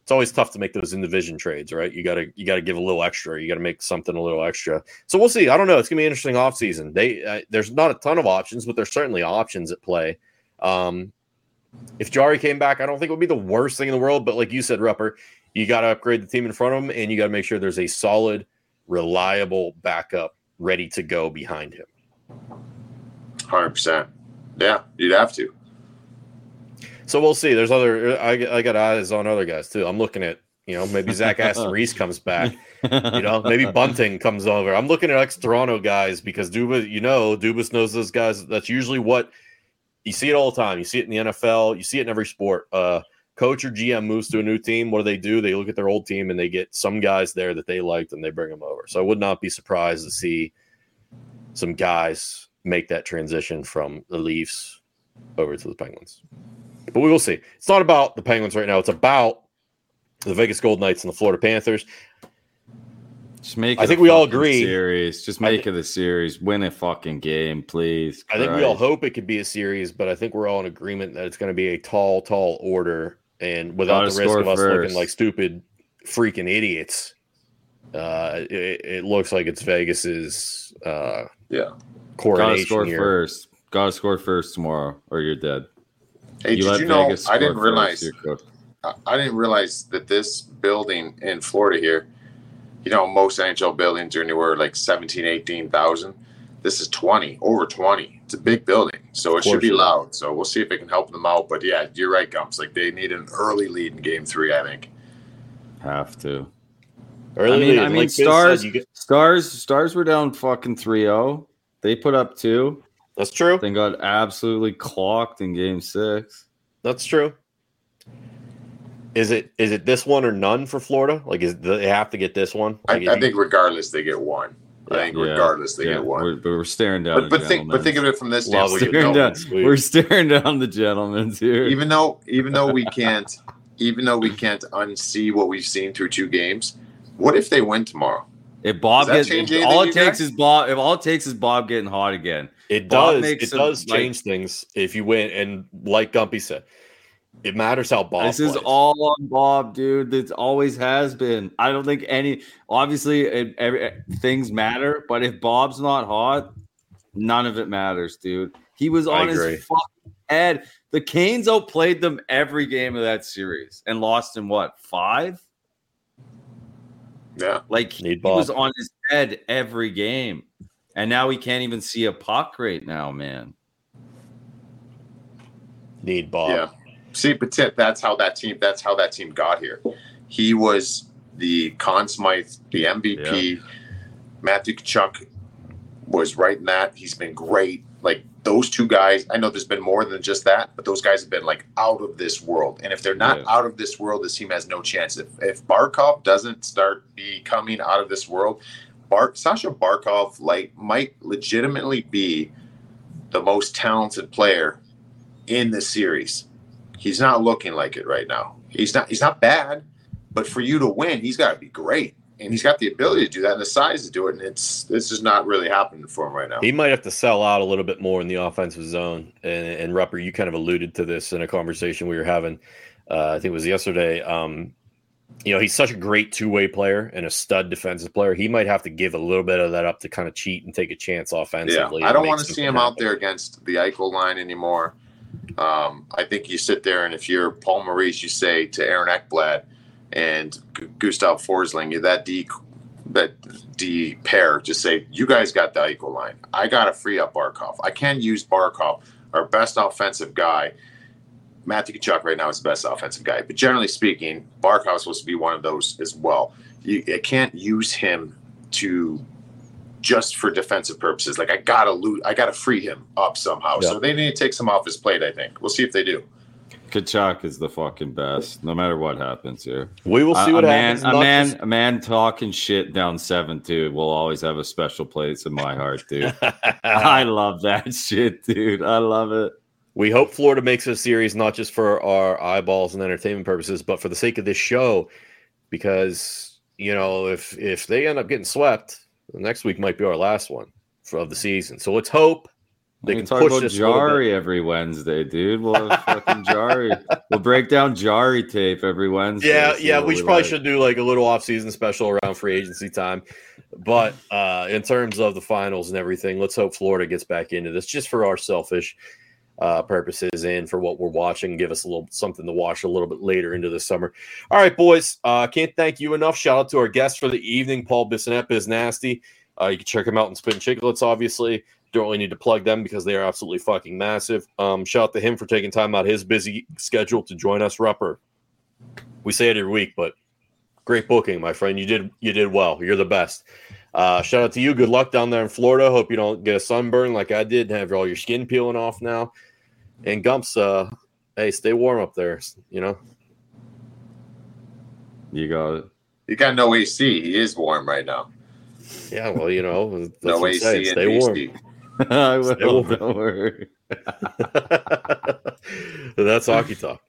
it's always tough to make those in division trades, right? You gotta you gotta give a little extra. You gotta make something a little extra. So we'll see. I don't know. It's gonna be an interesting offseason. They uh, there's not a ton of options, but there's certainly options at play. Um, if Jarry came back, I don't think it would be the worst thing in the world. But like you said, Rupper, you got to upgrade the team in front of him, and you got to make sure there's a solid, reliable backup ready to go behind him. Hundred percent. Yeah, you'd have to. So we'll see. There's other. I, I got eyes on other guys too. I'm looking at you know maybe Zach Aston Reese comes back. You know maybe Bunting comes over. I'm looking at ex Toronto guys because Dubas. You know Dubas knows those guys. That's usually what you see it all the time. You see it in the NFL. You see it in every sport. Uh, coach or GM moves to a new team. What do they do? They look at their old team and they get some guys there that they liked and they bring them over. So I would not be surprised to see some guys make that transition from the Leafs over to the Penguins. But we will see. It's not about the Penguins right now. It's about the Vegas Gold Knights and the Florida Panthers. Just make. I think we all agree. Series. Just make thi- it a series. Win a fucking game, please. I think we all hope it could be a series, but I think we're all in agreement that it's going to be a tall, tall order, and without Gotta the risk score of us first. looking like stupid, freaking idiots. Uh, it, it looks like it's Vegas's uh, Yeah. Gotta score here. first. Gotta score first tomorrow, or you're dead. Hey, did let you know? Vegas I didn't realize. you're cooked. I I didn't realize that this building in Florida here, you know, most NHL buildings are anywhere like 17, 18,000. This is 20, over 20. It's a big building, so it should be loud. So we'll see if it can help them out. But yeah, you're right, Gumps. Like they need an early lead in game three, I think. Have to. Early I mean, lead, I mean, like Biz said, stars, get- stars, stars were down fucking 3-0. They put up two. that's true. Then got absolutely clocked in game six. That's true. Is it is it this one or none for Florida? Like, is they have to get this one? I, Like, if I think regardless they get one. I think regardless they yeah, get one. We're, but we're staring down. But but think but think of it from this Love standpoint. staring down, we're staring down the gentlemen here. even though even though we can't even though we can't unsee what we've seen through two games, what if they win tomorrow? if Bob Does gets if all it takes guys? is Bob. If all it takes is Bob getting hot again. It Bob does. It some, does like- change things if you win. And like Gumpy said, it matters how Bob. this is all on Bob, dude. It always has been. I don't think any. Obviously, it, every, things matter, but if Bob's not hot, none of it matters, dude. He was on his fucking head. The Canes outplayed them every game of that series and lost in what five? Yeah. Like he Need Bob. was on his head every game, and now he can't even see a puck right now, man. need Bob. Yeah. See, but that's how that team. That's how that team got here. He was the Conn Smythe, the MVP. Matthew Tkachuk was right in that. He's been great. Like those two guys. I know there's been more than just that, but those guys have been like out of this world. And if they're not Yeah. out of this world, this team has no chance. If if Barkov doesn't start becoming out of this world, Bar- Sasha Barkov like might legitimately be the most talented player in the series. He's not looking like it right now. He's not he's not bad, but for you to win, he's got to be great. And he's got the ability to do that and the size to do it. And it's this is not really happening for him right now. He might have to sell out a little bit more in the offensive zone. And, and Rupper, you kind of alluded to this in a conversation we were having. Uh, I think it was yesterday. Um, you know, he's such a great two way player and a stud defensive player. He might have to give a little bit of that up to kind of cheat and take a chance offensively. Yeah. I don't want to see him out there against the Eichel line anymore. Um, I think you sit there and if you're Paul Maurice, you say to Aaron Ekblad and Gustav Forsling, that D that D pair, just say you guys got the Eichel line. I got to free up Barkov. I can use Barkov, our best offensive guy, Matthew Tkachuk right now is the best offensive guy, but generally speaking, Barkov is supposed to be one of those as well. You can't use him to just for defensive purposes. Like I gotta loot, I gotta free him up somehow. Yeah. So they need to take some off his plate. I think we'll see if they do. Tkachuk is the fucking best, no matter what happens here. We will see a, what a happens. man, a man, just- a man talking shit down seven two will always have a special place in my heart, dude. I love that shit, dude. I love it. We hope Florida makes a series not just for our eyeballs and entertainment purposes, but for the sake of this show, because you know if if they end up getting swept, the next week might be our last one for, of the season. So let's hope they we can talk push about this a little bit. Jarry every Wednesday, dude. We'll have fucking Jarry. We'll break down Jarry tape every Wednesday. Yeah, yeah, what we probably like. should do like a little off-season special around free agency time. But uh, in terms of the finals and everything, let's hope Florida gets back into this just for our selfish uh, purposes and for what we're watching. Give us a little something to watch a little bit later into the summer. All right, boys. Uh, can't thank you enough. Shout out to our guest for the evening, Paul Bissonnette is nasty. Uh, you can check him out in Spittin' Chiclets, obviously. Don't really need to plug them because they are absolutely fucking massive. Um, shout out to him for taking time out his busy schedule to join us, Rupper. We say it every week, but great booking, my friend. You did you did well. You're the best. Uh, shout out to you. Good luck down there in Florida. Hope you don't get a sunburn like I did and have all your skin peeling off now. And Gumps, uh, hey, stay warm up there. You know, You got it. You got no AC. He is warm right now. yeah. Well, you know, that's No AC saying. and Stay warm. AC. I will. Stay warm. Don't worry. That's hockey talk.